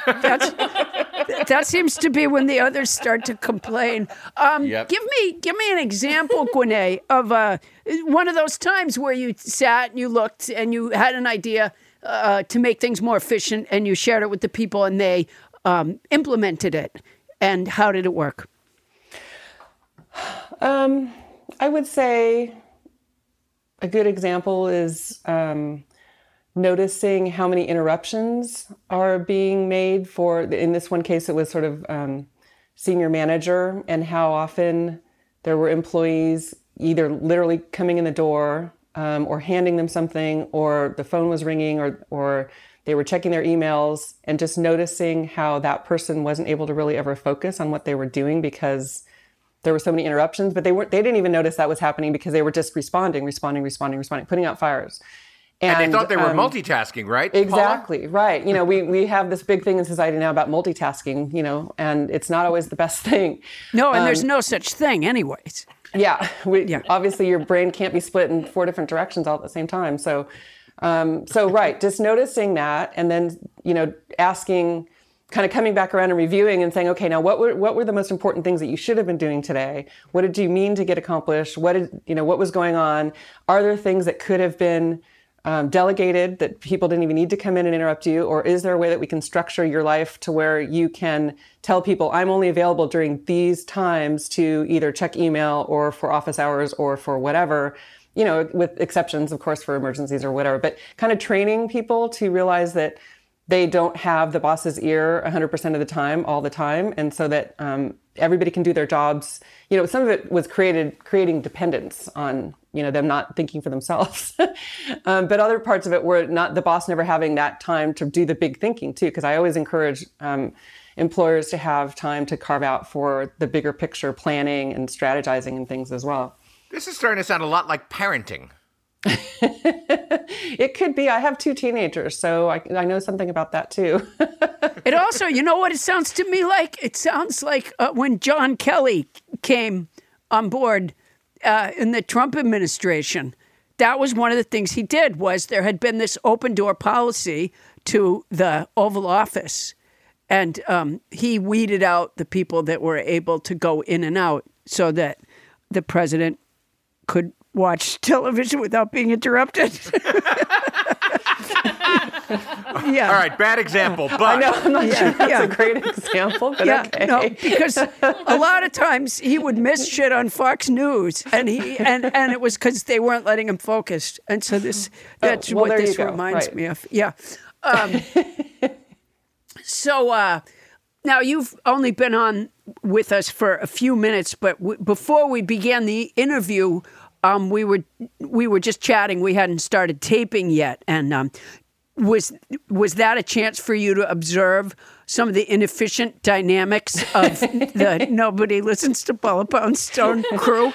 Speaker 2: that seems to be when the others start to complain. Um, yep. Give me give me an example, Gwynne, of uh, one of those times where you sat and you looked and you had an idea uh, to make things more efficient and you shared it with the people and they um, implemented it. And how did it work?
Speaker 7: Um, I would say a good example is um, noticing how many interruptions are being made for, in this one case, it was sort of um, senior manager, and how often there were employees either literally coming in the door um, or handing them something, or the phone was ringing, or, or they were checking their emails, and just noticing how that person wasn't able to really ever focus on what they were doing because there were so many interruptions, but they weren't they didn't even notice that was happening because they were just responding, responding, responding, responding, putting out fires.
Speaker 1: And, they thought they were
Speaker 7: um,
Speaker 1: multitasking, right? Paula?
Speaker 7: Exactly, right. You know, we, we have this big thing in society now about multitasking, you know, and it's not always the best thing.
Speaker 2: No, and there's no such thing, anyways.
Speaker 7: Yeah, we,
Speaker 2: Yeah.
Speaker 7: obviously your brain can't be split in four different directions all at the same time. So, um, so right, just noticing that, and then you know, asking, kind of coming back around and reviewing and saying, okay, now what were what were the most important things that you should have been doing today? What did you mean to get accomplished? What did you know? What was going on? Are there things that could have been um, delegated that people didn't even need to come in and interrupt you? Or is there a way that we can structure your life to where you can tell people, I'm only available during these times to either check email or for office hours or for whatever? You know, with exceptions, of course, for emergencies or whatever, but kind of training people to realize that they don't have the boss's ear 100% of the time, all the time, and so that um, everybody can do their jobs. You know, some of it was created creating dependence on you know them not thinking for themselves, [laughs] um, but other parts of it were not the boss never having that time to do the big thinking too. Because I always encourage um, employers to have time to carve out for the bigger picture planning and strategizing and things as well.
Speaker 1: This is starting to sound a lot like parenting. [laughs]
Speaker 7: It could be. I have two teenagers, so I, I know something about that too. [laughs]
Speaker 2: It also, you know what it sounds to me like? It sounds like uh, when John Kelly came on board uh, in the Trump administration. That was one of the things he did was there had been this open door policy to the Oval Office, and um, he weeded out the people that were able to go in and out so that the president could watch television without being interrupted. [laughs] yeah.
Speaker 1: All right, bad example, but
Speaker 7: I know I'm not sure that's
Speaker 2: yeah.
Speaker 7: a great example, but
Speaker 2: yeah,
Speaker 7: okay.
Speaker 2: no, because a [laughs] lot of times he would miss shit on Fox News, and he and and it was because they weren't letting him focus, and so this that's
Speaker 7: Oh, well,
Speaker 2: what this reminds
Speaker 7: Right.
Speaker 2: me of. Yeah. Um, [laughs] so uh, now you've only been on with us for a few minutes, but w- before we began the interview, um, we were we were just chatting. We hadn't started taping yet, and um, was was that a chance for you to observe some of the inefficient dynamics of the [laughs] nobody listens to Paula Poundstone crew?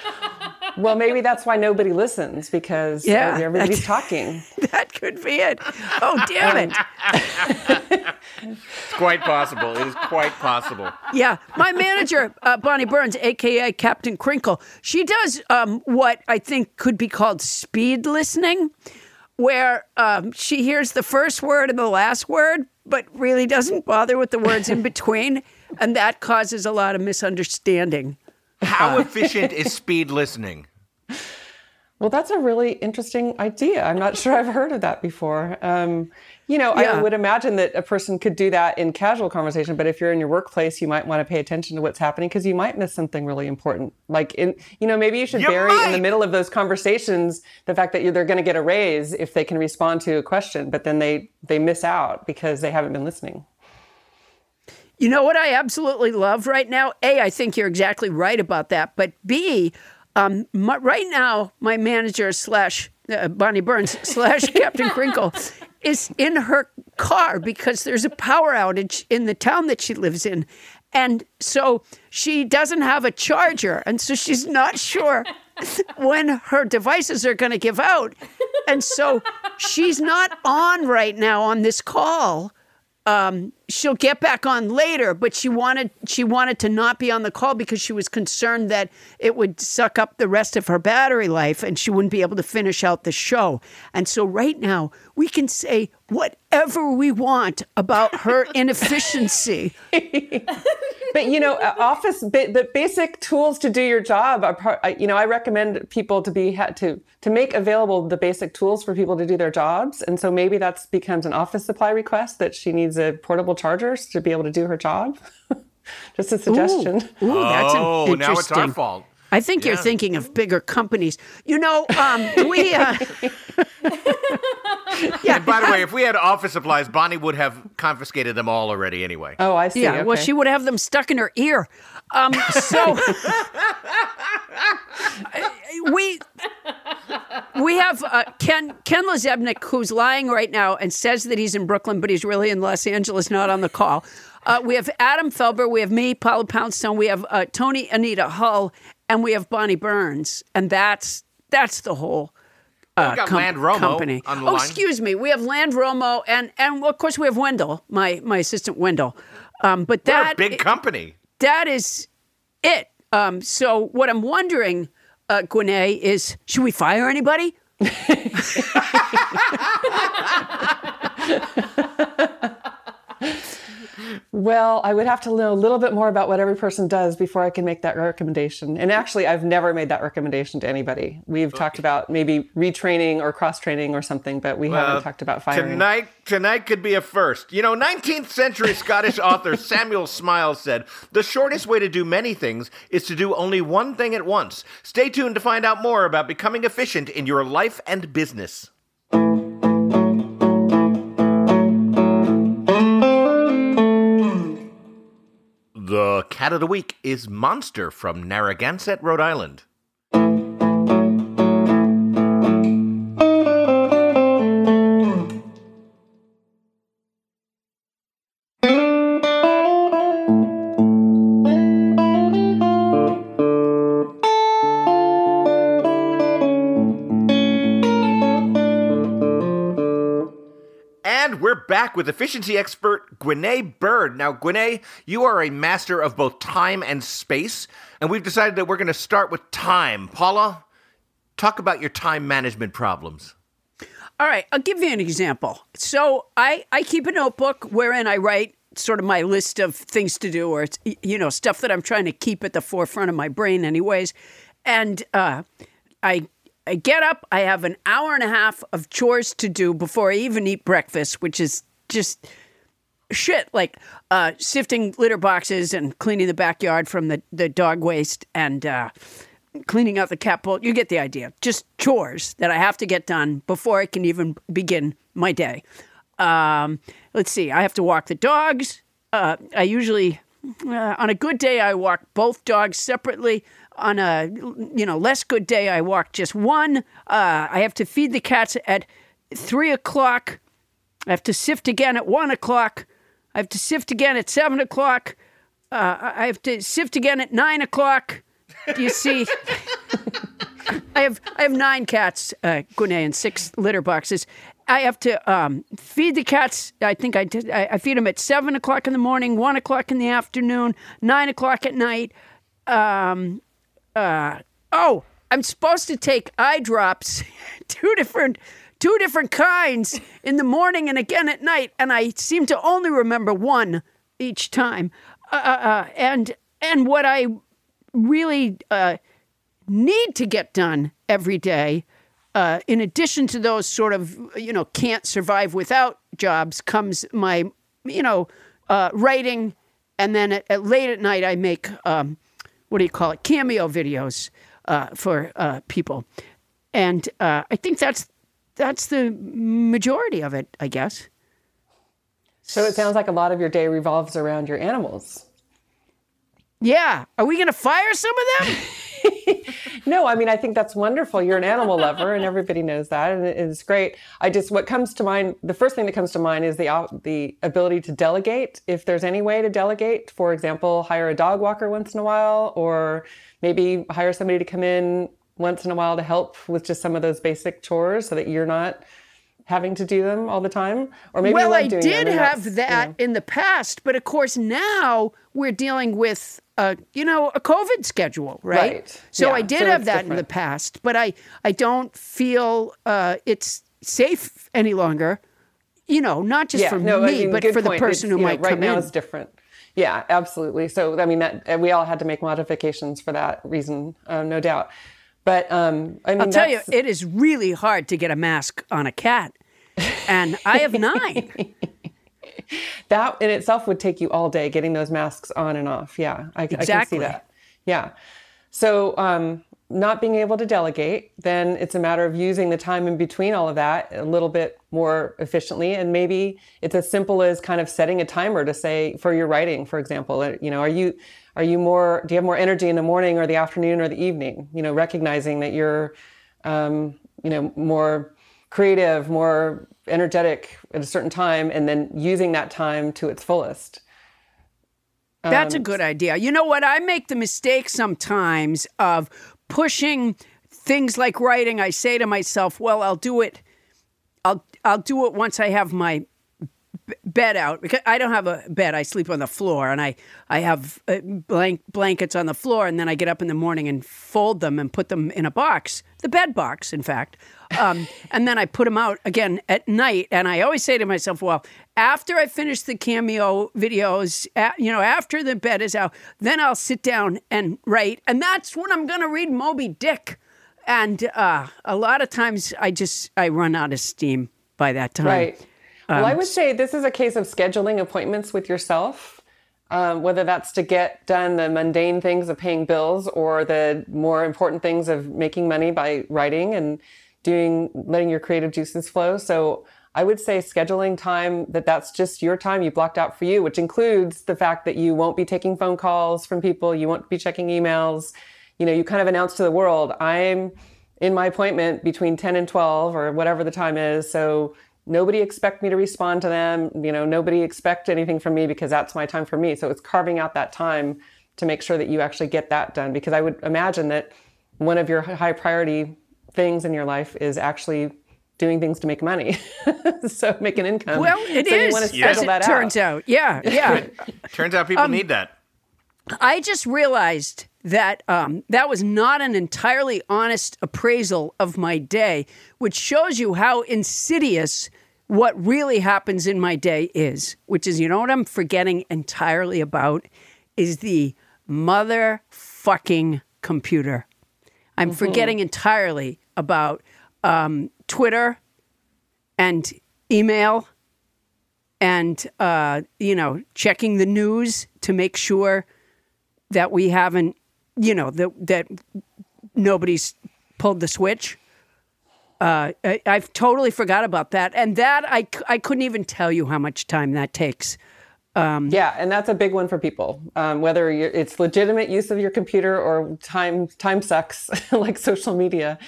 Speaker 7: Well, maybe that's why nobody listens because
Speaker 2: Yeah,
Speaker 7: everybody's [laughs]
Speaker 2: that's-
Speaker 7: talking.
Speaker 2: that could be it. Oh damn it!
Speaker 1: it's quite possible. It is quite possible.
Speaker 2: Yeah, my manager, uh, Bonnie Burns, aka Captain Crinkle, she does um, what I think could be called speed listening, where um, she hears the first word and the last word, but really doesn't bother with the words in between, and that causes a lot of misunderstanding.
Speaker 1: How efficient is [laughs] speed listening?
Speaker 7: Well, that's a really interesting idea. I'm not sure I've heard of that before. Um, you know, I would imagine that a person could do that in casual conversation, but if you're in your workplace, you might want to pay attention to what's happening because you might miss something really important. Like in, you know, maybe you should
Speaker 1: You
Speaker 7: bury in the middle of those conversations the fact that you're, they're going to get a raise if they can respond to a question, but then they they miss out because they haven't been listening.
Speaker 2: You know what I absolutely love right now? A, I think you're exactly right about that. But B, um, my, right now, my manager slash uh, Bonnie Burns [laughs] slash Captain Crinkle [laughs] is in her car because there's a power outage in the town that she lives in. And so she doesn't have a charger. And so she's not sure [laughs] when her devices are going to give out. And so she's not on right now on this call um, she'll get back on later, but she wanted she wanted to not be on the call because she was concerned that it would suck up the rest of her battery life and she wouldn't be able to finish out the show. And so right now we can say whatever we want about her [laughs] inefficiency.
Speaker 7: But you know, uh, office ba- the basic tools to do your job are part. I- You know, I recommend people to be ha- to to make available the basic tools for people to do their jobs, and so maybe that becomes an office supply request that she needs a portable charger to be able to do her job. [laughs] Just a suggestion.
Speaker 2: Ooh, that's an
Speaker 1: oh, now it's our fault.
Speaker 2: I think you're thinking of bigger companies. You know, um, we. Uh, [laughs] yeah.
Speaker 1: And by the way, if we had office supplies, Bonnie would have confiscated them all already anyway.
Speaker 7: Oh, I see.
Speaker 2: Yeah, well, she would have them stuck in her ear. Um, so [laughs] we we have uh, Ken Ken LaZebnik, who's lying right now and says that he's in Brooklyn, but he's really in Los Angeles, not on the call. Uh, we have Adam Felber, we have me, Paula Poundstone, we have uh, Toni Anita Hull, and we have Bonnie Burns, and that's that's the whole uh,
Speaker 1: we got
Speaker 2: com-
Speaker 1: Land Romo
Speaker 2: company.
Speaker 1: on the
Speaker 2: oh,
Speaker 1: line.
Speaker 2: excuse me, we have Land Romo, and and of course we have Wendell, my my assistant Wendell. Um, but
Speaker 1: We're a
Speaker 2: that
Speaker 1: big company.
Speaker 2: that is it. Um, so what I'm wondering, uh, Gwinnett, is should we fire anybody? [laughs] [laughs]
Speaker 7: Well, I would have to know a little bit more about what every person does before I can make that recommendation. And actually, I've never made that recommendation to anybody. We've talked about maybe retraining or cross training or something, but we
Speaker 1: Uh,
Speaker 7: haven't talked about firing.
Speaker 1: Tonight, tonight could be a first. You know, 19th century Scottish [laughs] author Samuel Smiles said, "The shortest way to do many things is to do only one thing at once." Stay tuned to find out more about becoming efficient in your life and business. The cat of the week is Monster from Narragansett, Rhode Island. And we're back with efficiency expert Gwinnett Bird. Now, Gwinnett, you are a master of both time and space, and we've decided that we're going to start with time. Paula, talk about your time management problems.
Speaker 2: All right, I'll give you an example. So I, I keep a notebook wherein I write sort of my list of things to do or it's, you know stuff that I'm trying to keep at the forefront of my brain anyways. And uh, I I get up, I have an hour and a half of chores to do before I even eat breakfast, which is just shit like uh, sifting litter boxes and cleaning the backyard from the, the dog waste and uh, cleaning out the cat bowl. You get the idea. Just chores that I have to get done before I can even begin my day. Um, let's see. I have to walk the dogs. Uh, I usually, uh, on a good day, I walk both dogs separately. On a you know less good day, I walk just one. Uh, I have to feed the cats at three o'clock. I have to sift again at one o'clock. I have to sift again at seven o'clock. Uh, I have to sift again at nine o'clock. Do you see? [laughs] I have I have nine cats, uh, Gwinnett, and six litter boxes. I have to um, feed the cats. I think I did. I, I feed them at seven o'clock in the morning, one o'clock in the afternoon, nine o'clock at night. Um, uh, oh, I'm supposed to take eye drops, [laughs] two different, two different kinds in the morning and again at night, and I seem to only remember one each time. Uh, uh, uh, and and what I really uh, need to get done every day, uh, in addition to those sort of you know can't survive without jobs, comes my you know uh, writing, and then at, at late at night I make um, what do you call it cameo videos for people, and I think that's that's the majority of it, I guess.
Speaker 7: So it sounds like a lot of your day revolves around your animals.
Speaker 2: Yeah, are we going to fire some of them? [laughs]
Speaker 7: No, I mean, I think that's wonderful. You're an animal lover, and everybody knows that, and it is great. I just, what comes to mind, the first thing that comes to mind is the uh, the ability to delegate. If there's any way to delegate, for example, hire a dog walker once in a while, or maybe hire somebody to come in once in a while to help with just some of those basic chores, so that you're not having to do them all the time. Or maybe
Speaker 2: well, I did have that
Speaker 7: you know.
Speaker 2: in the past, but of course now we're dealing with a you know a COVID schedule, right?
Speaker 7: Right.
Speaker 2: So
Speaker 7: Yeah.
Speaker 2: I did
Speaker 7: So
Speaker 2: have that in the past, but I I don't feel uh, it's safe any longer. You know, not just for
Speaker 7: no, I
Speaker 2: me,
Speaker 7: mean,
Speaker 2: but for the person
Speaker 7: It's,
Speaker 2: who
Speaker 7: you know,
Speaker 2: might
Speaker 7: right
Speaker 2: come
Speaker 7: now
Speaker 2: in.
Speaker 7: it's different. Yeah, absolutely. So I mean that we all had to make modifications for that reason, um, no doubt. But um, I mean,
Speaker 2: I'll tell you, it is really hard to get a mask on a cat, and I have nine. [laughs]
Speaker 7: that in itself would take you all day getting those masks on and off. Yeah, I, I can see that. Yeah. So, um, not being able to delegate, then it's a matter of using the time in between all of that a little bit more efficiently. And maybe it's as simple as kind of setting a timer to say for your writing, for example, you know, are you are you more do you have more energy in the morning or the afternoon or the evening? You know, recognizing that you're um, you know more creative, more energetic at a certain time, and then using that time to its fullest.
Speaker 2: That's a good idea. You know what? I make the mistake sometimes of pushing things like writing. I say to myself, "Well, I'll do it. I'll I'll do it once I have my b- bed out because I don't have a bed. I sleep on the floor, and I I have uh, blank blankets on the floor, and then I get up in the morning and fold them and put them in a box, the bed box, in fact. Um, and then I put them out again at night, and I always say to myself, "Well, after I finish the cameo videos, a- you know, after the bed is out, then I'll sit down and write, and that's when I'm going to read Moby Dick." And uh, a lot of times, I just I run out of steam by that time.
Speaker 7: Right. Well, I would say this is a case of scheduling appointments with yourself, um, whether that's to get done the mundane things of paying bills or the more important things of making money by writing and doing, letting your creative juices flow. So I would say scheduling time that that's just your time you blocked out for you, which includes the fact that you won't be taking phone calls from people, you won't be checking emails. You know, you kind of announce to the world, I'm in my appointment between 10 and 12 or whatever the time is. So nobody expect me to respond to them. You know, nobody expect anything from me because that's my time for me. So it's carving out that time to make sure that you actually get that done. Because I would imagine that one of your high priority things in your life is actually doing things to make money. [laughs] so make an income.
Speaker 2: Well, it is.
Speaker 7: so You want to
Speaker 2: as it
Speaker 7: that
Speaker 2: turns
Speaker 7: out.
Speaker 2: out. Yeah, yeah. [laughs]
Speaker 1: Turns out people um, need that.
Speaker 2: I just realized that um, that was not an entirely honest appraisal of my day, which shows you how insidious what really happens in my day is. Which is, you know what I'm forgetting entirely about is the motherfucking computer. I'm forgetting entirely about um, Twitter and email and uh, you know checking the news to make sure that we haven't you know that that nobody's pulled the switch uh, I, i've totally forgot about that and that I I couldn't even tell you how much time that takes
Speaker 7: Yeah, and that's a big one for people. Um, whether it's legitimate use of your computer or time time sucks [laughs] like social media.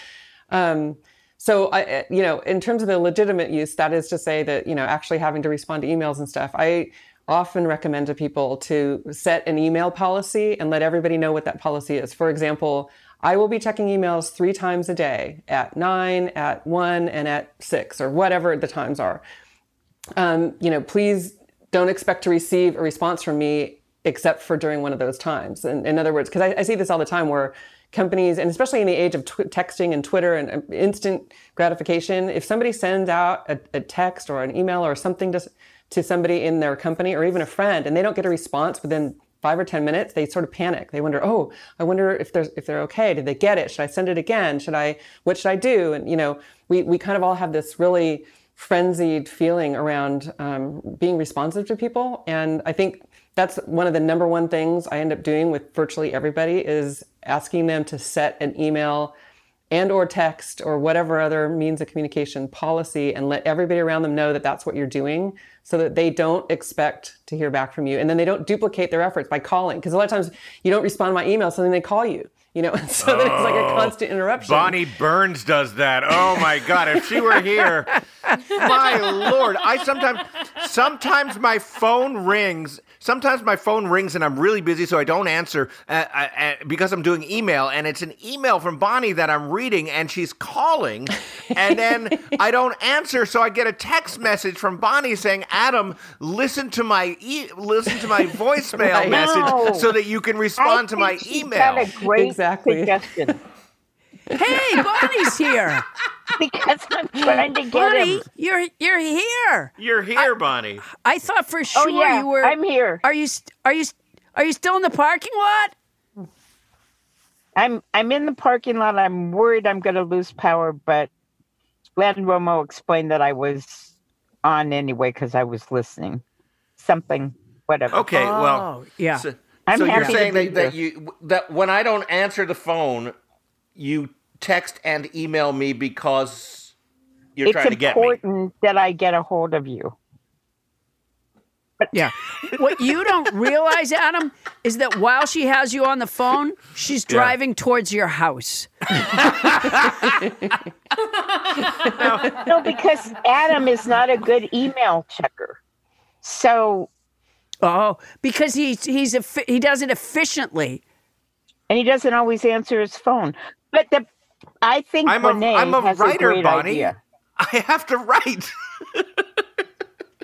Speaker 7: Um, so I, you know, in terms of the legitimate use, that is to say that you know actually having to respond to emails and stuff. I often recommend to people to set an email policy and let everybody know what that policy is. For example, I will be checking emails three times a day at nine, at one, and at six, or whatever the times are um, you know, please don't expect to receive a response from me except for during one of those times. And in other words, because I, I see this all the time where companies, and especially in the age of tw- texting and Twitter and um, instant gratification, if somebody sends out a, a text or an email or something to, to somebody in their company or even a friend and they don't get a response within five or 10 minutes, they sort of panic. They wonder, oh, I wonder if they're, if they're okay. Did they get it? Should I send it again? Should I, what should I do? And, you know, we, we kind of all have this really frenzied feeling around um, being responsive to people. And I think that's one of the number one things I end up doing with virtually everybody is asking them to set an email and or text or whatever other means of communication policy and let everybody around them know that that's what you're doing so that they don't expect to hear back from you and then they don't duplicate their efforts by calling because a lot of times you don't respond to my email so then they call you you know [laughs] so then it's like a oh, constant interruption
Speaker 1: Bonnie Burns does that. Oh my God! If she were here, [laughs] my lord! I sometimes, sometimes my phone rings. Sometimes my phone rings and I'm really busy, so I don't answer uh, uh, uh, because I'm doing email, and it's an email from Bonnie that I'm reading, and she's calling, and then [laughs] I don't answer, so I get a text message from Bonnie saying, "Adam, listen to my e- listen to my [laughs] voicemail
Speaker 7: Right.
Speaker 1: message
Speaker 8: No.
Speaker 1: so that you can respond to
Speaker 8: I
Speaker 1: my
Speaker 8: think
Speaker 1: email."
Speaker 8: got a great
Speaker 7: Exactly.
Speaker 8: suggestion
Speaker 2: hey bonnie's here [laughs]
Speaker 8: because I'm trying to get
Speaker 2: bonnie
Speaker 8: him.
Speaker 2: you're you're here
Speaker 1: You're here, Bonnie.
Speaker 2: i thought for oh, sure
Speaker 8: Oh yeah,
Speaker 2: you were
Speaker 8: I'm here.
Speaker 2: are you st- are you st- are you still in the parking lot
Speaker 8: I'm I'm in the parking lot. I'm worried I'm going to lose power, but Glenn Romo explained that I was on anyway because I was listening. Something, whatever.
Speaker 1: Okay, well,
Speaker 2: Oh, yeah.
Speaker 1: so
Speaker 8: I'm
Speaker 1: so you're
Speaker 8: happy
Speaker 1: saying
Speaker 8: to be
Speaker 1: that, that you that when I don't answer the phone, you text and email me because you're
Speaker 8: it's
Speaker 1: trying to get me.
Speaker 8: It's important that I get a hold of you.
Speaker 2: Yeah. what you don't realize, Adam, is that while she has you on the phone, she's driving towards your house.
Speaker 8: No, because Adam is not a good email checker. So,
Speaker 2: Oh, because he's he's he does it efficiently.
Speaker 8: and he doesn't always answer his phone. But the, I think
Speaker 1: I'm a,
Speaker 8: Renee
Speaker 1: I'm a
Speaker 8: has
Speaker 1: writer,
Speaker 8: a great
Speaker 1: Bonnie.
Speaker 8: idea. [laughs]
Speaker 1: I have to write. [laughs]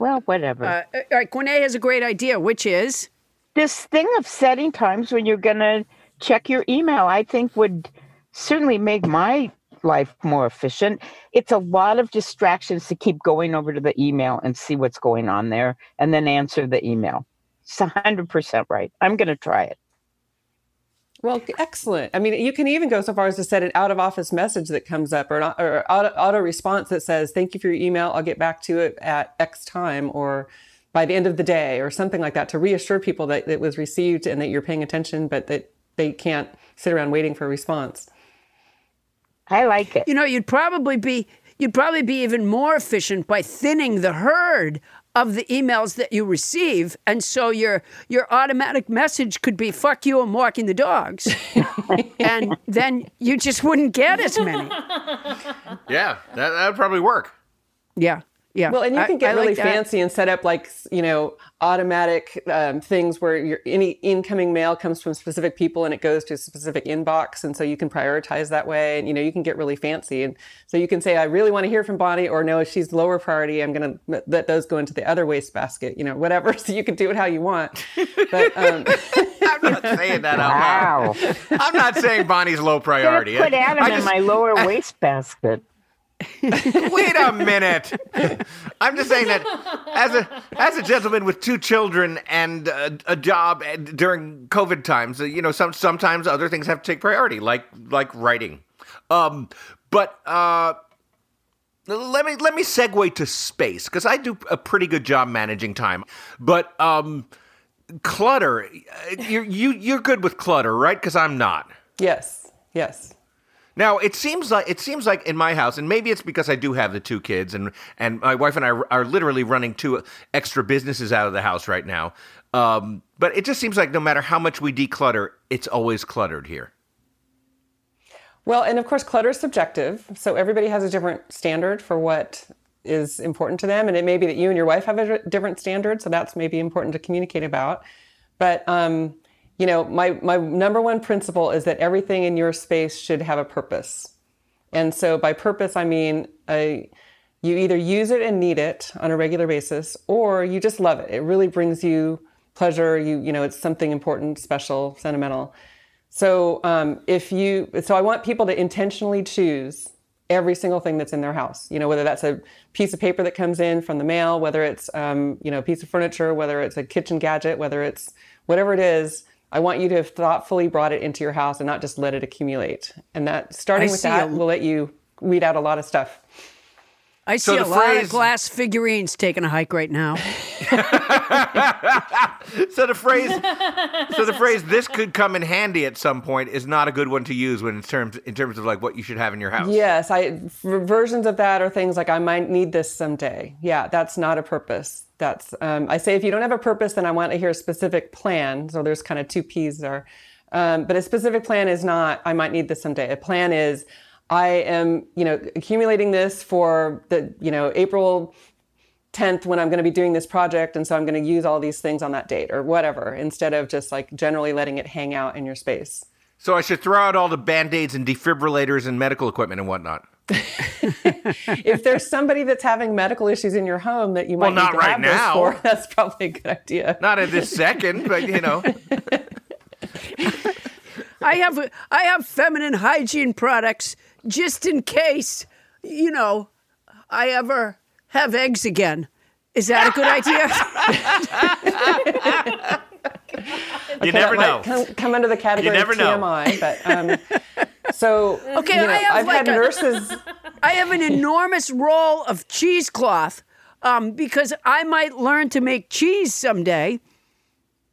Speaker 8: Well, whatever.
Speaker 2: Uh, all right, Quine has a great idea, which is
Speaker 8: this thing of setting times when you're going to check your email, I think would certainly make my life more efficient. It's a lot of distractions to keep going over to the email and see what's going on there and then answer the email. It's 100% right. I'm going to try it.
Speaker 7: Well, excellent. I mean, you can even go so far as to set an out of office message that comes up or an or auto, auto response that says, Thank you for your email. I'll get back to it at X time or by the end of the day or something like that to reassure people that it was received and that you're paying attention, but that they can't sit around waiting for a response.
Speaker 8: I like it.
Speaker 2: you know you'd probably be you'd probably be even more efficient by thinning the herd of the emails that you receive and so your your automatic message could be fuck you i'm walking the dogs. [laughs] And then you just wouldn't get as many. [laughs]
Speaker 1: Yeah, that that would probably work.
Speaker 2: yeah yeah
Speaker 7: Well, and you can get
Speaker 2: I like
Speaker 7: really
Speaker 2: that.
Speaker 7: fancy and set up like you know automatic um, things where your any incoming mail comes from specific people and it goes to a specific inbox, and so you can prioritize that way. And you know you can get really fancy, and so you can say, "I really want to hear from Bonnie," or "No, she's lower priority. I'm going to let those go into the other wastebasket." You know, whatever. [laughs] So you can do it how you want. But um, [laughs]
Speaker 1: I'm not saying that out loud.
Speaker 8: Wow.
Speaker 1: I'm not saying Bonnie's low priority.
Speaker 8: Put
Speaker 1: I-
Speaker 8: Adam
Speaker 1: I
Speaker 8: in my lower wastebasket.
Speaker 1: Wait a minute. I'm just saying that as a as a gentleman with two children and a, a job and during COVID times, you know, some sometimes other things have to take priority, like like writing. Um, but uh, let me let me segue to space because I do a pretty good job managing time. But um, clutter, uh, you're you you're good with clutter, right? Because I'm not.
Speaker 7: yes, yes.
Speaker 1: Now it seems like it seems like in my house, and maybe it's because I do have the two kids, and and my wife and I are literally running two extra businesses out of the house right now. Um, but it just seems like no matter how much we declutter, it's always cluttered here.
Speaker 7: Well, and of course, clutter is subjective. So everybody has a different standard for what is important to them. And it may be that you and your wife have a different standard. So that's maybe important to communicate about. But, um, you know, my, my number one principle is that everything in your space should have a purpose. And so by purpose, I mean, a, you either use it and need it on a regular basis, or you just love it. It really brings you pleasure. You, you know, it's something important, special, sentimental. So um, if you, so I want people to intentionally choose every single thing that's in their house. You know, whether that's a piece of paper that comes in from the mail, whether it's um, you know a piece of furniture, whether it's a kitchen gadget, whether it's whatever it is. I want you to have thoughtfully brought it into your house and not just let it accumulate. And that starting
Speaker 2: I
Speaker 7: with that
Speaker 2: a-
Speaker 7: will let you weed out a lot of stuff.
Speaker 2: I
Speaker 1: So
Speaker 2: see
Speaker 1: the
Speaker 2: a lot of glass figurines taking a hike right now. [laughs] [laughs]
Speaker 1: So the phrase, so the phrase "this could come in handy at some point" is not a good one to use when in terms in terms of like what you should have in your house.
Speaker 7: Yes, I versions of that are things like I might need this someday. Yeah, that's not a purpose. That's um, I say if you don't have a purpose, then I want to hear a specific plan. So there's kind of two P's there, um, but a specific plan is not I might need this someday. A plan is I am you know accumulating this for the you know April 10th when I'm going to be doing this project. And so I'm going to use all these things on that date or whatever, instead of just like generally letting it hang out in your space.
Speaker 1: So I should throw out all the band aids and defibrillators and medical equipment and whatnot. [laughs]
Speaker 7: if there's somebody that's having medical issues in your home that you might
Speaker 1: Well, not
Speaker 7: need to
Speaker 1: right
Speaker 7: have
Speaker 1: now.
Speaker 7: for, [laughs] that's probably a good idea.
Speaker 1: Not at this second, but you know. [laughs]
Speaker 2: I have I have feminine hygiene products just in case, you know, I ever have eggs again. Is that a good idea? [laughs]
Speaker 1: You never know.
Speaker 7: might come, come under the category
Speaker 1: never
Speaker 7: of
Speaker 1: know.
Speaker 7: TMI, but um, so [laughs]
Speaker 2: Okay,
Speaker 7: you know,
Speaker 2: I have
Speaker 7: I've
Speaker 2: like
Speaker 7: had
Speaker 2: a-
Speaker 7: nurses. [laughs]
Speaker 2: I have an enormous roll of cheesecloth um, because I might learn to make cheese someday.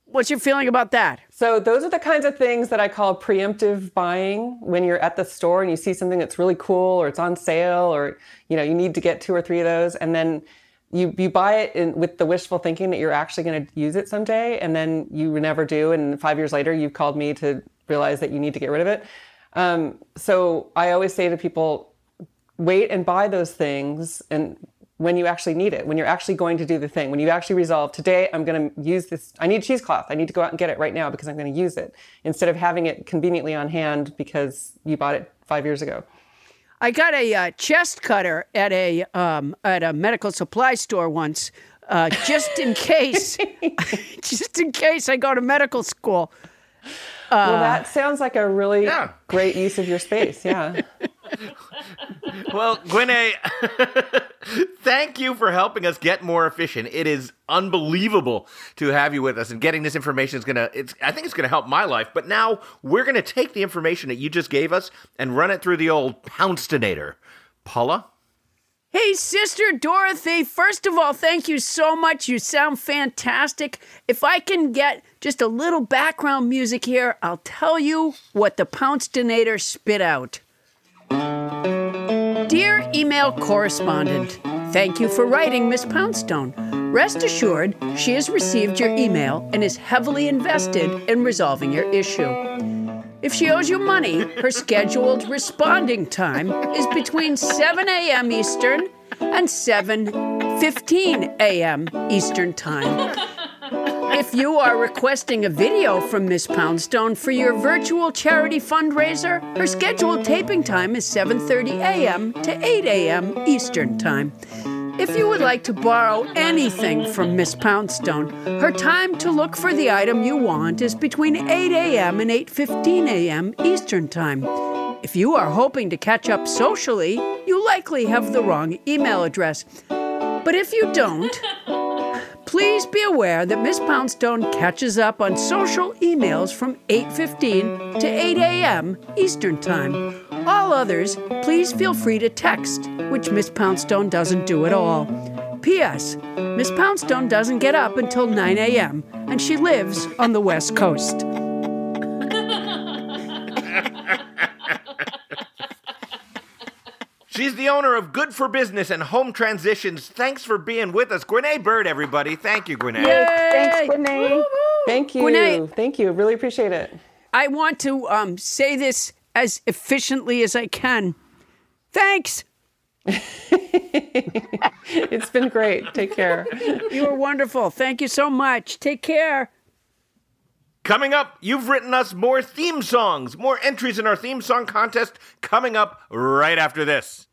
Speaker 2: What's your feeling about that?
Speaker 7: So those are the kinds of things that I call preemptive buying when you're at the store and you see something that's really cool or it's on sale or you know you need to get two or three of those and then you you buy it in, with the wishful thinking that you're actually going to use it someday and then you never do and 5 years later you've called me to realize that you need to get rid of it. Um, so I always say to people wait and buy those things and when you actually need it, when you're actually going to do the thing, when you actually resolve, today I'm going to use this, I need cheesecloth. I need to go out and get it right now because I'm going to use it instead of having it conveniently on hand because you bought it five years ago.
Speaker 2: I got a uh, chest cutter at a um, at a medical supply store once, uh, just in case, [laughs] [laughs] just in case I go to medical school.
Speaker 7: well, that sounds like a really
Speaker 1: Yeah.
Speaker 7: great use of your space. Yeah. [laughs]
Speaker 1: Well, Gwynne, [laughs] thank you for helping us get more efficient. It is unbelievable to have you with us, and getting this information is gonna. It's. I think it's gonna help my life. But now we're gonna take the information that you just gave us and run it through the old Pouncedonator. Paula.
Speaker 2: Hey, Sister Dorothy, first of all, thank you so much. You sound fantastic. If I can get just a little background music here, I'll tell you what the Pounce Donator spit out. Dear email correspondent, thank you for writing Miss Poundstone. Rest assured, she has received your email and is heavily invested in resolving your issue. If she owes you money, her scheduled responding time is between 7 a.m. Eastern and 7:15 a.m. Eastern Time. If you are requesting a video from Miss Poundstone for your virtual charity fundraiser, her scheduled taping time is 7:30 a.m. to 8 a.m. Eastern Time. If you would like to borrow anything from Miss Poundstone, her time to look for the item you want is between 8 a.m. and 8:15 a.m. Eastern Time. If you are hoping to catch up socially, you likely have the wrong email address. But if you don't, please be aware that Miss Poundstone catches up on social emails from 8:15 to 8 a.m. Eastern Time. All others, please feel free to text, which Miss Poundstone doesn't do at all. P.S. Miss Poundstone doesn't get up until 9 a.m. and she lives on the West Coast.
Speaker 1: She's the owner of Good for Business and Home Transitions. Thanks for being with us. Gwynne Bird, everybody. Thank you, Gwynne.
Speaker 8: Thanks, Renee.
Speaker 7: Thank you.
Speaker 2: Gwinnett.
Speaker 7: Thank you. Really appreciate it.
Speaker 2: I want to um, say this as efficiently as I can. Thanks. [laughs]
Speaker 7: It's been great. Take care. [laughs]
Speaker 2: You were wonderful. Thank you so much. Take care.
Speaker 1: Coming up, you've written us more theme songs, more entries in our theme song contest coming up right after this.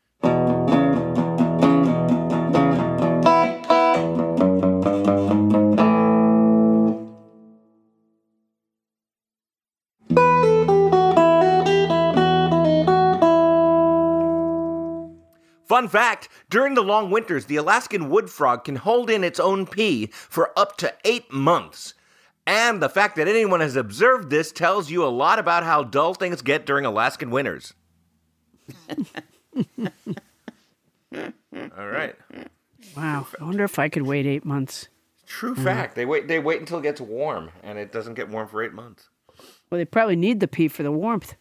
Speaker 1: Fun fact during the long winters, the Alaskan wood frog can hold in its own pee for up to eight months. And the fact that anyone has observed this tells you a lot about how dull things get during Alaskan winters. All right.
Speaker 2: Wow. I wonder if I could wait eight months.
Speaker 1: True mm. fact. They wait they wait until it gets warm and it doesn't get warm for 8 months.
Speaker 2: Well, they probably need the pee for the warmth.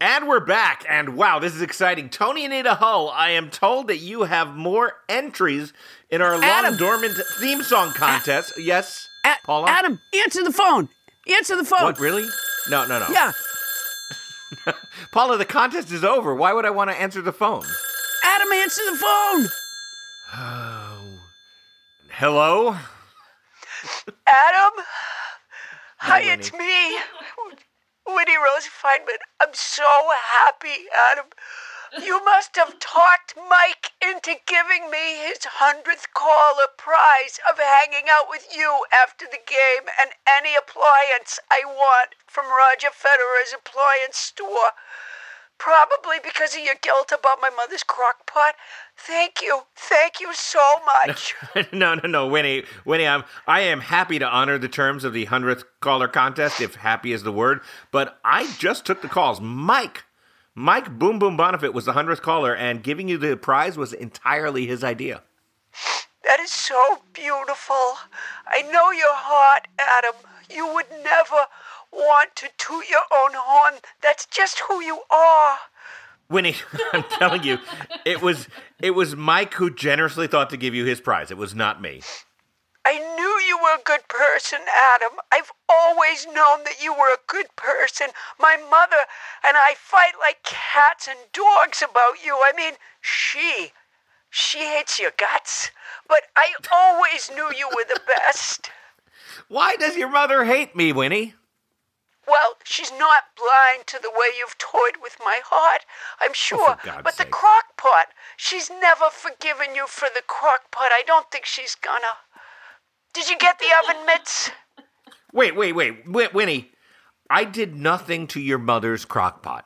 Speaker 1: And we're back. And wow, this is exciting. Toni Anita Hull, I am told that you have more entries in our long
Speaker 2: Adam.
Speaker 1: dormant theme song contest. yes.
Speaker 2: A-
Speaker 1: Paula?
Speaker 2: Adam, answer the phone. Answer the phone.
Speaker 1: What, really? No, no, no.
Speaker 2: Yeah. [laughs]
Speaker 1: Paula, the contest is over. Why would I want to answer the phone?
Speaker 2: Adam, answer the phone. Oh.
Speaker 1: Hello?
Speaker 9: Adam? Hi,
Speaker 1: Winnie.
Speaker 9: it's me, Winnie Rose Feynman. I'm so happy, Adam. You must have talked Mike into giving me his hundredth caller prize of hanging out with you after the game and any appliance I want from Roger Federer's appliance store. Probably because of your guilt about my mother's crock pot. Thank you. Thank you so much. [laughs]
Speaker 1: no, no, no, Winnie. Winnie, I'm I am happy to honor the terms of the hundredth caller contest, if happy is the word. But I just took the calls. Mike, Mike Boom Boom Bonifit was the hundredth caller, and giving you the prize was entirely his idea.
Speaker 2: That is so beautiful. I know your heart, Adam. You would never want to toot your own horn. That's just who you are.
Speaker 1: Winnie, [laughs] I'm telling you, it was it was Mike who generously thought to give you his prize. It was not me.
Speaker 2: I knew you were a good person, Adam. I've always known that you were a good person. My mother and I fight like cats and dogs about you. I mean, she. She hates your guts. But I always knew you were the best.
Speaker 1: Why does your mother hate me, Winnie?
Speaker 2: Well, she's not blind to the way you've toyed with my heart, I'm oh, sure.
Speaker 1: Oh,
Speaker 2: but the
Speaker 1: sake.
Speaker 2: crock pot, she's never forgiven you for the crock pot. I don't think she's gonna. Did you get the oven mitts?
Speaker 1: Wait, wait, wait, Win- Winnie. I did nothing to your mother's crock pot.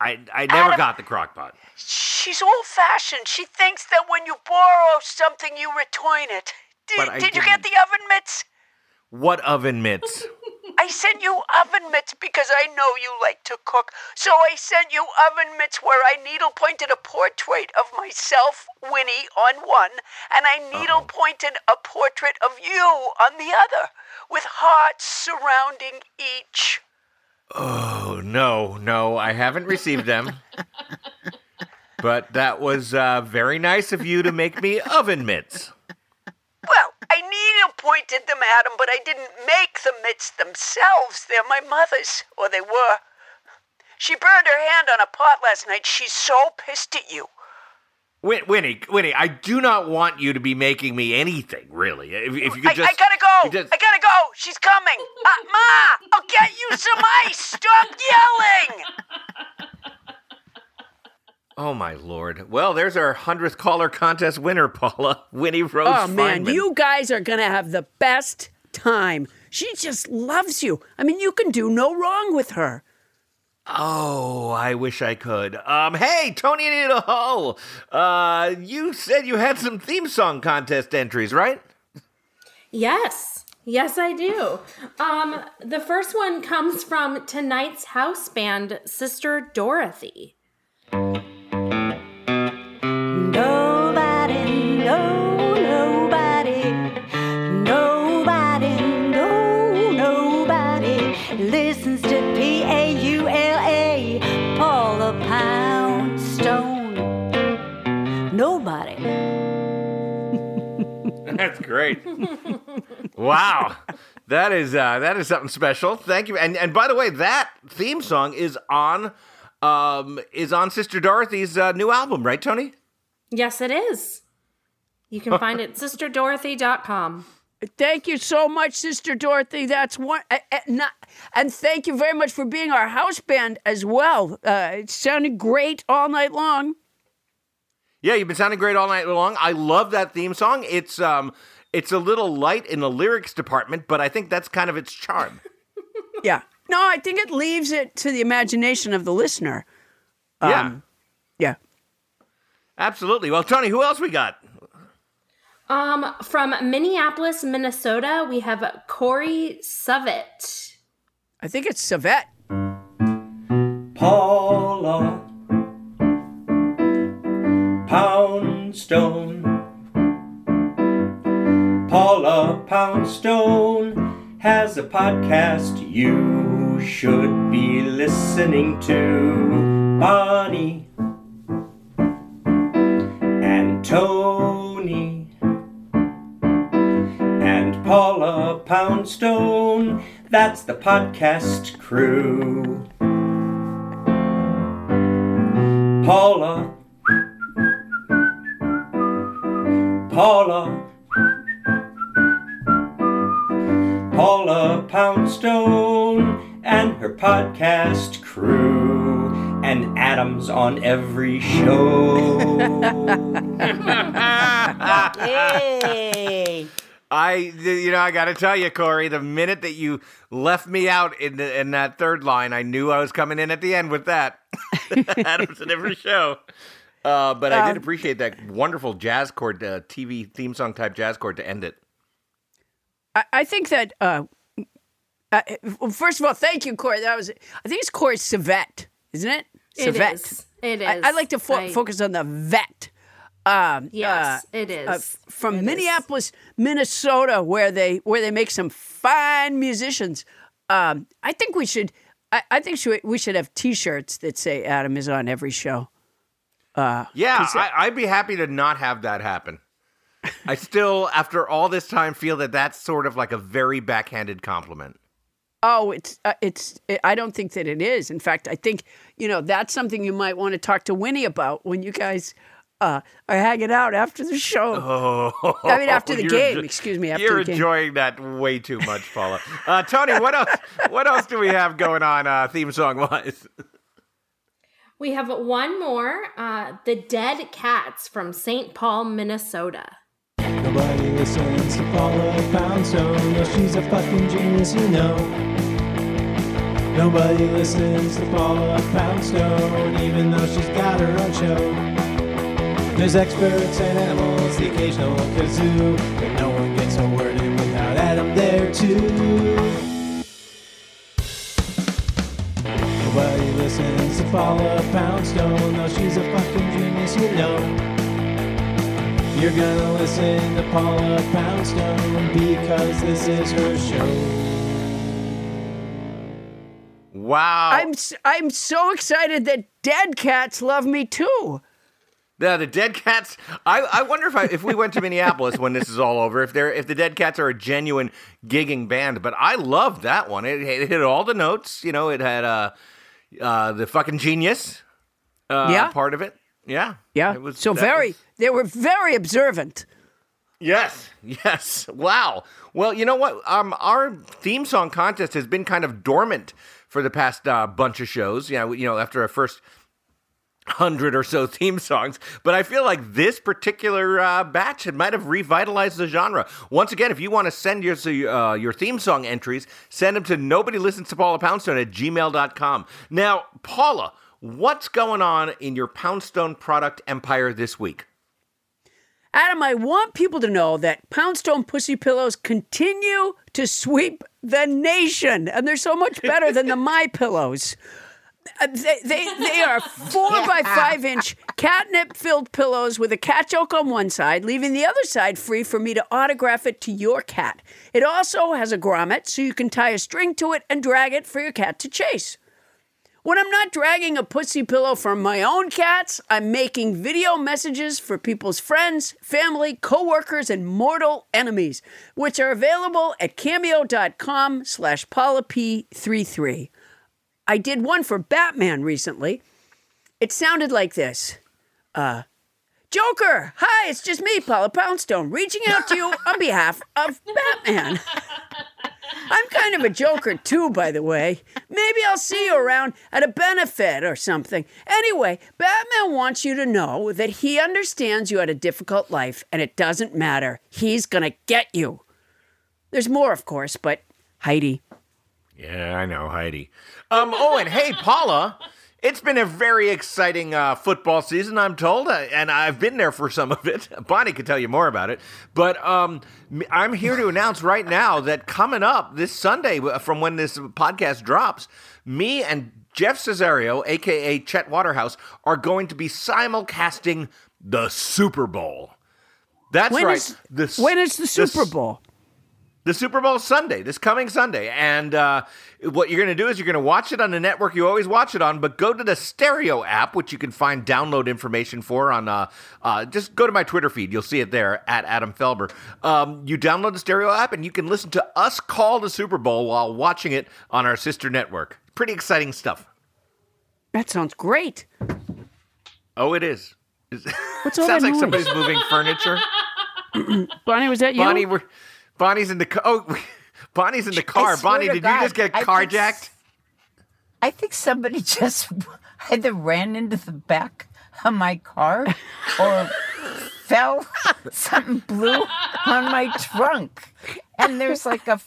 Speaker 1: I I never
Speaker 2: Adam-
Speaker 1: got the crock pot.
Speaker 2: She's old fashioned. She thinks that when you borrow something, you return it. Did, did you get the oven mitts?
Speaker 1: What oven mitts?
Speaker 2: I sent you oven mitts because I know you like to cook. So I sent you oven mitts where I needle pointed a portrait of myself, Winnie, on one, and I needle pointed a portrait of you on the other, with hearts surrounding each.
Speaker 1: Oh no, no, I haven't received them. [laughs] but that was uh, very nice of you to make me oven mitts.
Speaker 2: Well, I needle pointed them at 'em, but I didn't make the mitts themselves. They're my mother's, or they were. She burned her hand on a pot last night. She's so pissed at you.
Speaker 1: Win- Winnie, Winnie, I do not want you to be making me anything, really. If, if you could
Speaker 2: I,
Speaker 1: just,
Speaker 2: I gotta go.
Speaker 1: just-
Speaker 2: I gotta go. She's coming. Uh, Ma, I'll get you some ice. Stop yelling. [laughs]
Speaker 1: Oh my lord! Well, there's our hundredth caller contest winner, Paula Winnie Rose.
Speaker 10: Oh man, you guys are gonna have the best time. She just loves you. I mean, you can do no wrong with her.
Speaker 1: Oh, I wish I could. Um, hey, Toni Anita Hull, uh, you said you had some theme song contest entries, right?
Speaker 4: Yes. Yes, I do. Um, the first one comes from tonight's house band, Sister Dorothy.
Speaker 1: That's great. wow. That is uh, that is something special. Thank you. And and by the way, that theme song is on um is on Sister Dorothy's uh, new album, right, Toni?
Speaker 4: Yes, it is. You can find it at sisterdorothy.com.
Speaker 10: Thank you so much, Sister Dorothy. That's one. Uh, uh, not, and thank you very much for being our house band as well. Uh, it sounded great all night long.
Speaker 1: Yeah, you've been sounding great all night long. I love that theme song. It's um it's a little light in the lyrics department, but I think that's kind of its charm. [laughs]
Speaker 10: Yeah. No, I think it leaves it to the imagination of the listener.
Speaker 1: yeah.
Speaker 10: Um, Yeah.
Speaker 1: Absolutely. Well, Toni, who else we got?
Speaker 4: Um, from Minneapolis, Minnesota, we have Corey Suvet.
Speaker 10: I think it's Savette.
Speaker 11: Paula Poundstone. Paula Poundstone has a podcast you should be listening to. Bonnie and Tony and Paula Poundstone. That's the podcast crew. Paula. Paula. Paula Poundstone and her podcast crew. And Adams on every show.
Speaker 3: Yay! [laughs]
Speaker 1: I, you know, I got to tell you, Corey, the minute that you left me out in the, in that third line, I knew I was coming in at the end with that. [laughs] Adams in every show. Uh, but I did
Speaker 10: Um,
Speaker 1: appreciate that wonderful jazz chord, uh, TV theme song type jazz chord to end it.
Speaker 10: I, I think that. Uh, uh, first of all, thank you, Corey. That was. I think it's Corey Savette, isn't it?
Speaker 4: It
Speaker 10: Savette.
Speaker 4: is. It
Speaker 10: I,
Speaker 4: is.
Speaker 10: I like to fo-
Speaker 4: I-
Speaker 10: focus on the vet.
Speaker 2: Um,
Speaker 4: Yes,
Speaker 2: uh,
Speaker 4: it is.
Speaker 2: uh, from
Speaker 4: It is.
Speaker 2: Minneapolis, Minnesota, where they where they make some fine musicians. Um, I think we should. I, I think we should have T-shirts that say Adam is on every show. Uh,
Speaker 1: Yeah, I, I'd be happy to not have that happen. I still, after all this time, feel that that's sort of like a very backhanded compliment.
Speaker 2: Oh, it's uh, it's. I don't think that it is. In fact, I think you know that's something you might want to talk to Winnie about when you guys uh, are hanging out after the show. [laughs]
Speaker 1: Oh,
Speaker 2: I mean, after the game. excuse me. After
Speaker 1: You're
Speaker 2: the game.
Speaker 1: enjoying that way too much, Paula. Uh, Toni, what else? What else do we have going on uh, theme song wise? [laughs]
Speaker 4: We have one more. Uh, the Dead Cats from St. Paul, Minnesota.
Speaker 12: Nobody listens to Paula Poundstone. No, she's a fucking genius, you know. Nobody listens to Paula Poundstone, even though she's got her own show. There's experts and animals, the occasional kazoo, but no one gets a word in without Adam there too. Nobody listens to Paula Poundstone, though she's a fucking genius, you know. You're gonna listen to Paula Poundstone because this is her show.
Speaker 1: Wow.
Speaker 2: I'm s- I'm so excited that dead cats love me too.
Speaker 1: Yeah, the Dead Cats. I, I wonder if I, if we went to Minneapolis when this is all over, if they're if the Dead Cats are a genuine gigging band. But I loved that one. It, it hit all the notes. You know, it had uh, uh, the fucking genius. Uh,
Speaker 2: Yeah.
Speaker 1: part of it. Yeah,
Speaker 2: Yeah.
Speaker 1: It was
Speaker 2: so very.
Speaker 1: was-
Speaker 2: they were very observant.
Speaker 1: Yes, [laughs] yes. Wow. Well, you know what? Um, our theme song contest has been kind of dormant for the past uh, bunch of shows. Yeah, you know, after our first hundred or so [laughs] theme songs, but I feel like this particular uh, batch it might have revitalized the genre. Once again, if you want to send your uh, your theme song entries, send them to nobody listens to Paula Poundstone at gmail.com. Now, Paula, what's going on in your Poundstone product empire this week?
Speaker 2: Adam, I want people to know that Poundstone Pussy Pillows continue to sweep the nation, and they're so much better than the [laughs] My Pillows. Uh, They, they, they are four by five inch catnip filled pillows with a cat joke on one side, leaving the other side free for me to autograph it to your cat. It also has a grommet so you can tie a string to it and drag it for your cat to chase. When I'm not dragging a pussy pillow for my own cats, I'm making video messages for people's friends, family, coworkers, and mortal enemies, which are available at cameo.com slash polyp33. I did one for Batman recently. It sounded like this. Uh, Joker, hi, it's just me, Paula Poundstone, reaching out to you [laughs] on behalf of Batman. [laughs] I'm kind of a joker too, by the way. Maybe I'll see you around at a benefit or something. Anyway, Batman wants you to know that he understands you had a difficult life and it doesn't matter. He's gonna get you. There's more, of course, but Heidi.
Speaker 1: Yeah, I know, Heidi. Um, oh, and hey, Paula, it's been a very exciting uh, football season, I'm told, uh, and I've been there for some of it. [laughs] Bonnie could tell you more about it. But um, I'm here to announce right now that coming up this Sunday, uh, from when this podcast drops, me and Jeff Cesario, aka Chet Waterhouse, are going to be simulcasting the Super Bowl. That's
Speaker 2: When
Speaker 1: right.
Speaker 2: is-
Speaker 1: the
Speaker 2: when is the Super Bowl?
Speaker 1: The Super Bowl Sunday, this coming Sunday. And uh, what you're going to do is you're going to watch it on the network you always watch it on, but go to the Stereo app, which you can find download information for on. Uh, uh, just go to my Twitter feed. You'll see it there at Adam Felber. Um, you download the Stereo app and you can listen to us call the Super Bowl while watching it on our sister network. Pretty exciting stuff.
Speaker 2: That sounds great.
Speaker 1: Oh, it is. [laughs]
Speaker 2: What's all
Speaker 1: Sounds like
Speaker 2: noise?
Speaker 1: somebody's moving furniture. [clears throat]
Speaker 2: Bonnie, was that you?
Speaker 1: Bonnie, we're, Bonnie's in the car. Oh, [laughs] Bonnie's in the car. Bonnie, did
Speaker 3: God,
Speaker 1: you just get
Speaker 3: I think
Speaker 1: carjacked?
Speaker 3: I think somebody [laughs] just either ran into the back of my car or [laughs] fell, something blew on my trunk. And there's like a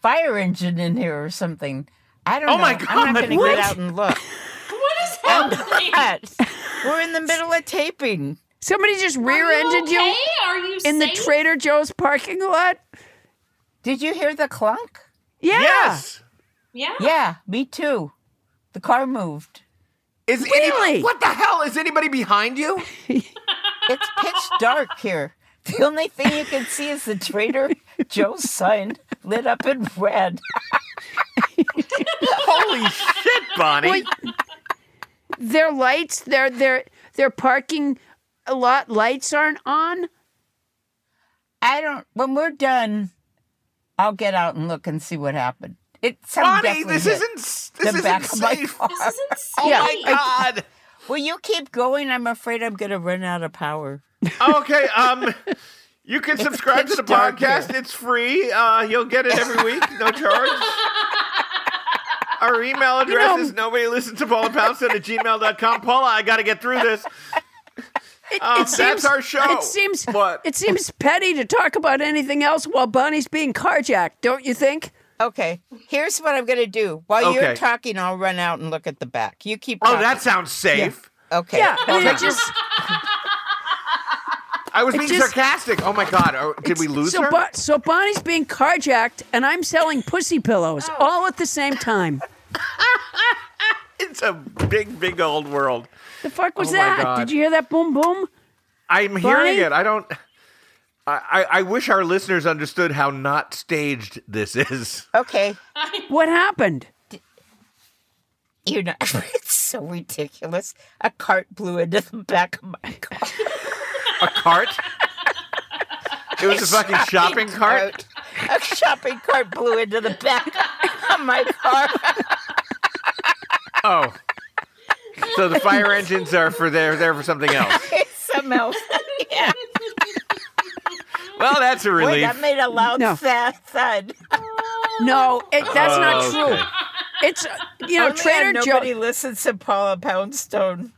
Speaker 3: fire engine in here or something. I don't
Speaker 1: Oh
Speaker 3: know.
Speaker 1: my
Speaker 3: I'm not
Speaker 1: God,
Speaker 3: going to
Speaker 1: what?
Speaker 3: get out and look.
Speaker 4: What is happening?
Speaker 3: not. We're in the middle of taping.
Speaker 2: Somebody just rear-ended
Speaker 4: you.
Speaker 2: you,
Speaker 4: Okay? Are you
Speaker 2: in the? Trader Joe's parking lot.
Speaker 3: Did you hear the clunk?
Speaker 2: Yeah.
Speaker 1: Yes.
Speaker 4: Yeah.
Speaker 3: Yeah, me too. The car moved.
Speaker 1: Is
Speaker 2: Really?
Speaker 1: anybody, what the hell? Is anybody behind you? [laughs]
Speaker 3: It's pitch dark here. The only thing you can see is the Trader Joe's sign lit up in red. [laughs]
Speaker 1: Holy shit, Bonnie.
Speaker 2: Wait. Their lights, their their their parking lot lights aren't on.
Speaker 3: I don't. When we're done, I'll get out and look and see what happened. It sounds
Speaker 1: Bonnie, this isn't this
Speaker 3: the
Speaker 1: isn't
Speaker 3: back of my
Speaker 1: safe.
Speaker 3: car.
Speaker 4: This isn't [laughs]
Speaker 1: Oh
Speaker 2: Yeah,
Speaker 1: my
Speaker 2: I-
Speaker 1: god.
Speaker 3: Will you keep going? I'm afraid I'm going to run out of power.
Speaker 1: okay, um you can [laughs]
Speaker 3: It's
Speaker 1: subscribe to the podcast.
Speaker 3: here.
Speaker 1: It's free. Uh you'll get it every week, no [laughs] charge. Our email address
Speaker 2: know-
Speaker 1: is nobody listens to Paula Poundstone at gmail.com. Paula, I gotta get through this.
Speaker 2: It,
Speaker 1: Um,
Speaker 2: it seems,
Speaker 1: that's our show.
Speaker 2: It seems
Speaker 1: What?
Speaker 2: it seems petty to talk about anything else while Bonnie's being carjacked, don't you think?
Speaker 3: Okay, here's what I'm going to do. While
Speaker 1: Okay.
Speaker 3: you're talking, I'll run out and look at the back. You keep
Speaker 1: Oh, that sounds safe.
Speaker 3: Okay.
Speaker 2: Yeah, I mean,
Speaker 1: Okay.
Speaker 2: just [laughs]
Speaker 1: I was being
Speaker 2: just-
Speaker 1: sarcastic. Oh my god. Oh, did we lose
Speaker 2: so,
Speaker 1: her?
Speaker 2: Bo- so Bonnie's being carjacked, and I'm selling pussy pillows
Speaker 1: Oh.
Speaker 2: all at the same time. [laughs]
Speaker 1: it's a big, big old world.
Speaker 2: The fuck was
Speaker 1: Oh
Speaker 2: that?
Speaker 1: God.
Speaker 2: Did you hear that boom boom?
Speaker 1: I'm hearing it. I don't. I, I, I wish our listeners understood how not staged this is.
Speaker 3: Okay.
Speaker 2: What happened?
Speaker 3: You're not. [laughs] It's so ridiculous. A cart blew into the back of my car.
Speaker 1: A cart? It was a fucking shopping cart?
Speaker 3: A shopping cart blew into the back of my car.
Speaker 1: Oh. [laughs] So the fire engines are for there there for something else. [laughs]
Speaker 3: Something else. [laughs] Yeah.
Speaker 1: Well, that's a
Speaker 3: Boy,
Speaker 1: relief.
Speaker 3: that made a loud
Speaker 2: No.
Speaker 3: thud. thud.
Speaker 2: No, it, that's not
Speaker 1: Oh,
Speaker 2: true.
Speaker 1: okay.
Speaker 2: It's you know oh,
Speaker 3: Only
Speaker 2: Trader
Speaker 3: nobody
Speaker 2: Joe.
Speaker 3: listens to Paula Poundstone.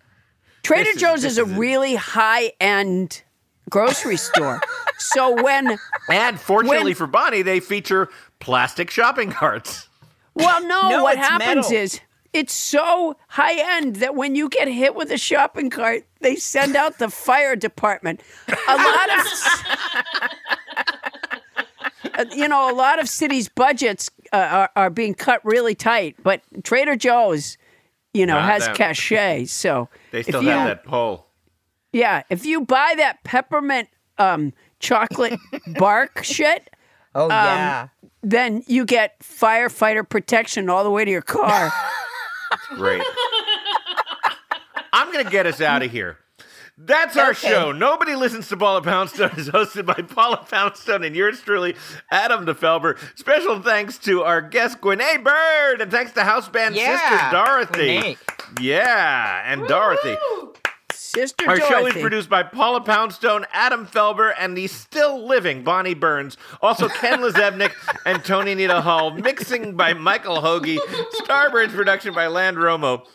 Speaker 2: Trader
Speaker 1: This is-
Speaker 2: Joe's
Speaker 1: this
Speaker 2: is a
Speaker 1: is it.
Speaker 2: really high end grocery store. So when
Speaker 1: And fortunately
Speaker 2: When-
Speaker 1: for Bonnie, they feature plastic shopping carts.
Speaker 2: well, no,
Speaker 3: No,
Speaker 2: what happens
Speaker 3: metal.
Speaker 2: is it's so high end that when you get hit with a shopping cart, they send out the fire department. A lot of [laughs] Uh, you know, a lot of cities' budgets uh, are, are being cut really tight, but Trader Joe's, you know,
Speaker 1: Not
Speaker 2: has
Speaker 1: them.
Speaker 2: cachet. So
Speaker 1: They
Speaker 2: if
Speaker 1: still
Speaker 2: you-
Speaker 1: have that pole.
Speaker 2: Yeah, if you buy that peppermint um, chocolate [laughs] bark shit,
Speaker 3: Oh, yeah.
Speaker 2: then you get firefighter protection all the way to your car. [laughs]
Speaker 1: Great. I'm going to get us out of here. That's our
Speaker 3: Okay.
Speaker 1: show. Nobody listens to Paula Poundstone is hosted by Paula Poundstone and yours truly, Adam DeFelber. Special thanks to our guest, Gwenay Bird, and thanks to house band
Speaker 3: Yeah,
Speaker 1: sister Dorothy. Yeah, and Dorothy.
Speaker 2: Sister
Speaker 1: Our show is produced by Paula Poundstone, Adam Felber, and the still living Bonnie Burns. Also, Ken LaZebnik [laughs] and Toni Anita Hull. Mixing by Michael Hoagie. Starburns production by Land Romo.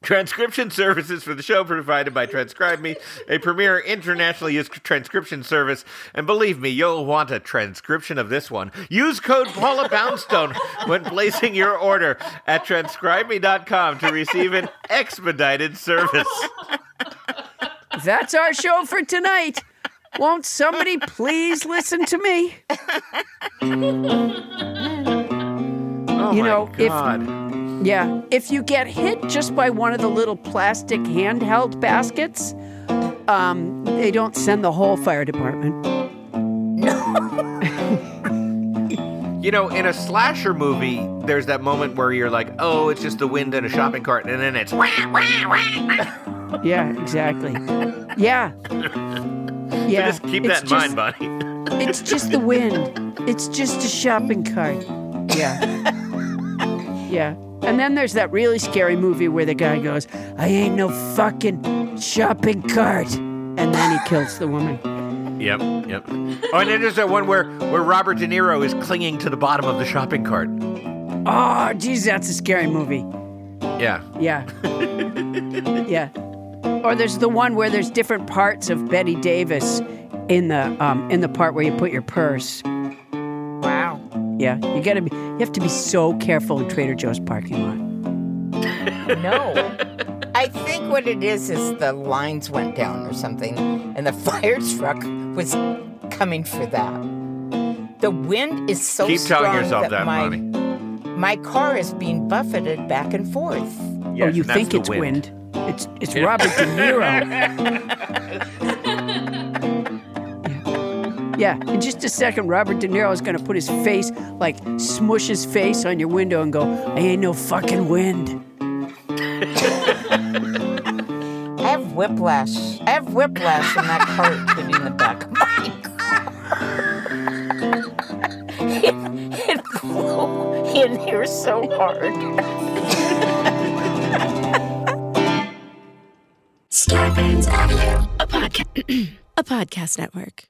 Speaker 1: Transcription services for the show provided by Transcribe Me, a premier internationally used transcription service. And believe me, you'll want a transcription of this one. Use code Paula Poundstone when placing your order at transcribeme.com to receive an expedited service.
Speaker 2: That's our show for tonight. Won't somebody please listen to me? [laughs]
Speaker 1: Oh
Speaker 2: You
Speaker 1: my
Speaker 2: know, if-
Speaker 1: God.
Speaker 2: Yeah. If you get hit just by one of the little plastic handheld baskets, um, they don't send the whole fire department. No. [laughs]
Speaker 1: You know, in a slasher movie, there's that moment where you're like, oh, it's just the wind in a shopping cart, and then it's. [laughs]
Speaker 2: Yeah, exactly. Yeah. Yeah.
Speaker 1: just keep
Speaker 2: it's
Speaker 1: that in
Speaker 2: just-
Speaker 1: mind, buddy. [laughs]
Speaker 2: It's just the wind. It's just a shopping cart. Yeah. Yeah. And then there's that really scary movie where the guy goes, I ain't no fucking shopping cart. And then he kills the woman.
Speaker 1: Yep, yep. Oh, and then there's that one where, where Robert De Niro is clinging to the bottom of the shopping cart.
Speaker 2: Oh, geez, that's a scary movie.
Speaker 1: Yeah.
Speaker 2: Yeah. [laughs] yeah. Or there's the one where there's different parts of Bette Davis in the um, in the part where you put your purse.
Speaker 3: Wow.
Speaker 2: Yeah, you gotta be. You have to be so careful in Trader Joe's parking lot.
Speaker 3: No. [laughs] I think what it is is the lines went down or something, and the [laughs] fire truck was coming for that. The wind is so
Speaker 1: Keep telling
Speaker 3: strong
Speaker 1: yourself that,
Speaker 3: my,
Speaker 1: Bonnie.
Speaker 3: my car is being buffeted back and forth.
Speaker 2: oh, you
Speaker 1: and
Speaker 2: think it's
Speaker 1: wind.
Speaker 2: wind? It's it's Robert De Niro. [laughs] Yeah, in just a second, Robert De Niro is going to put his face, like, smush his face on your window and go, I ain't no fucking wind.
Speaker 3: I have whiplash. I have whiplash from that cart hitting the back of my car. it, it blew in here so hard.
Speaker 13: Starburns Audio, a, podca- [clears throat] a podcast network.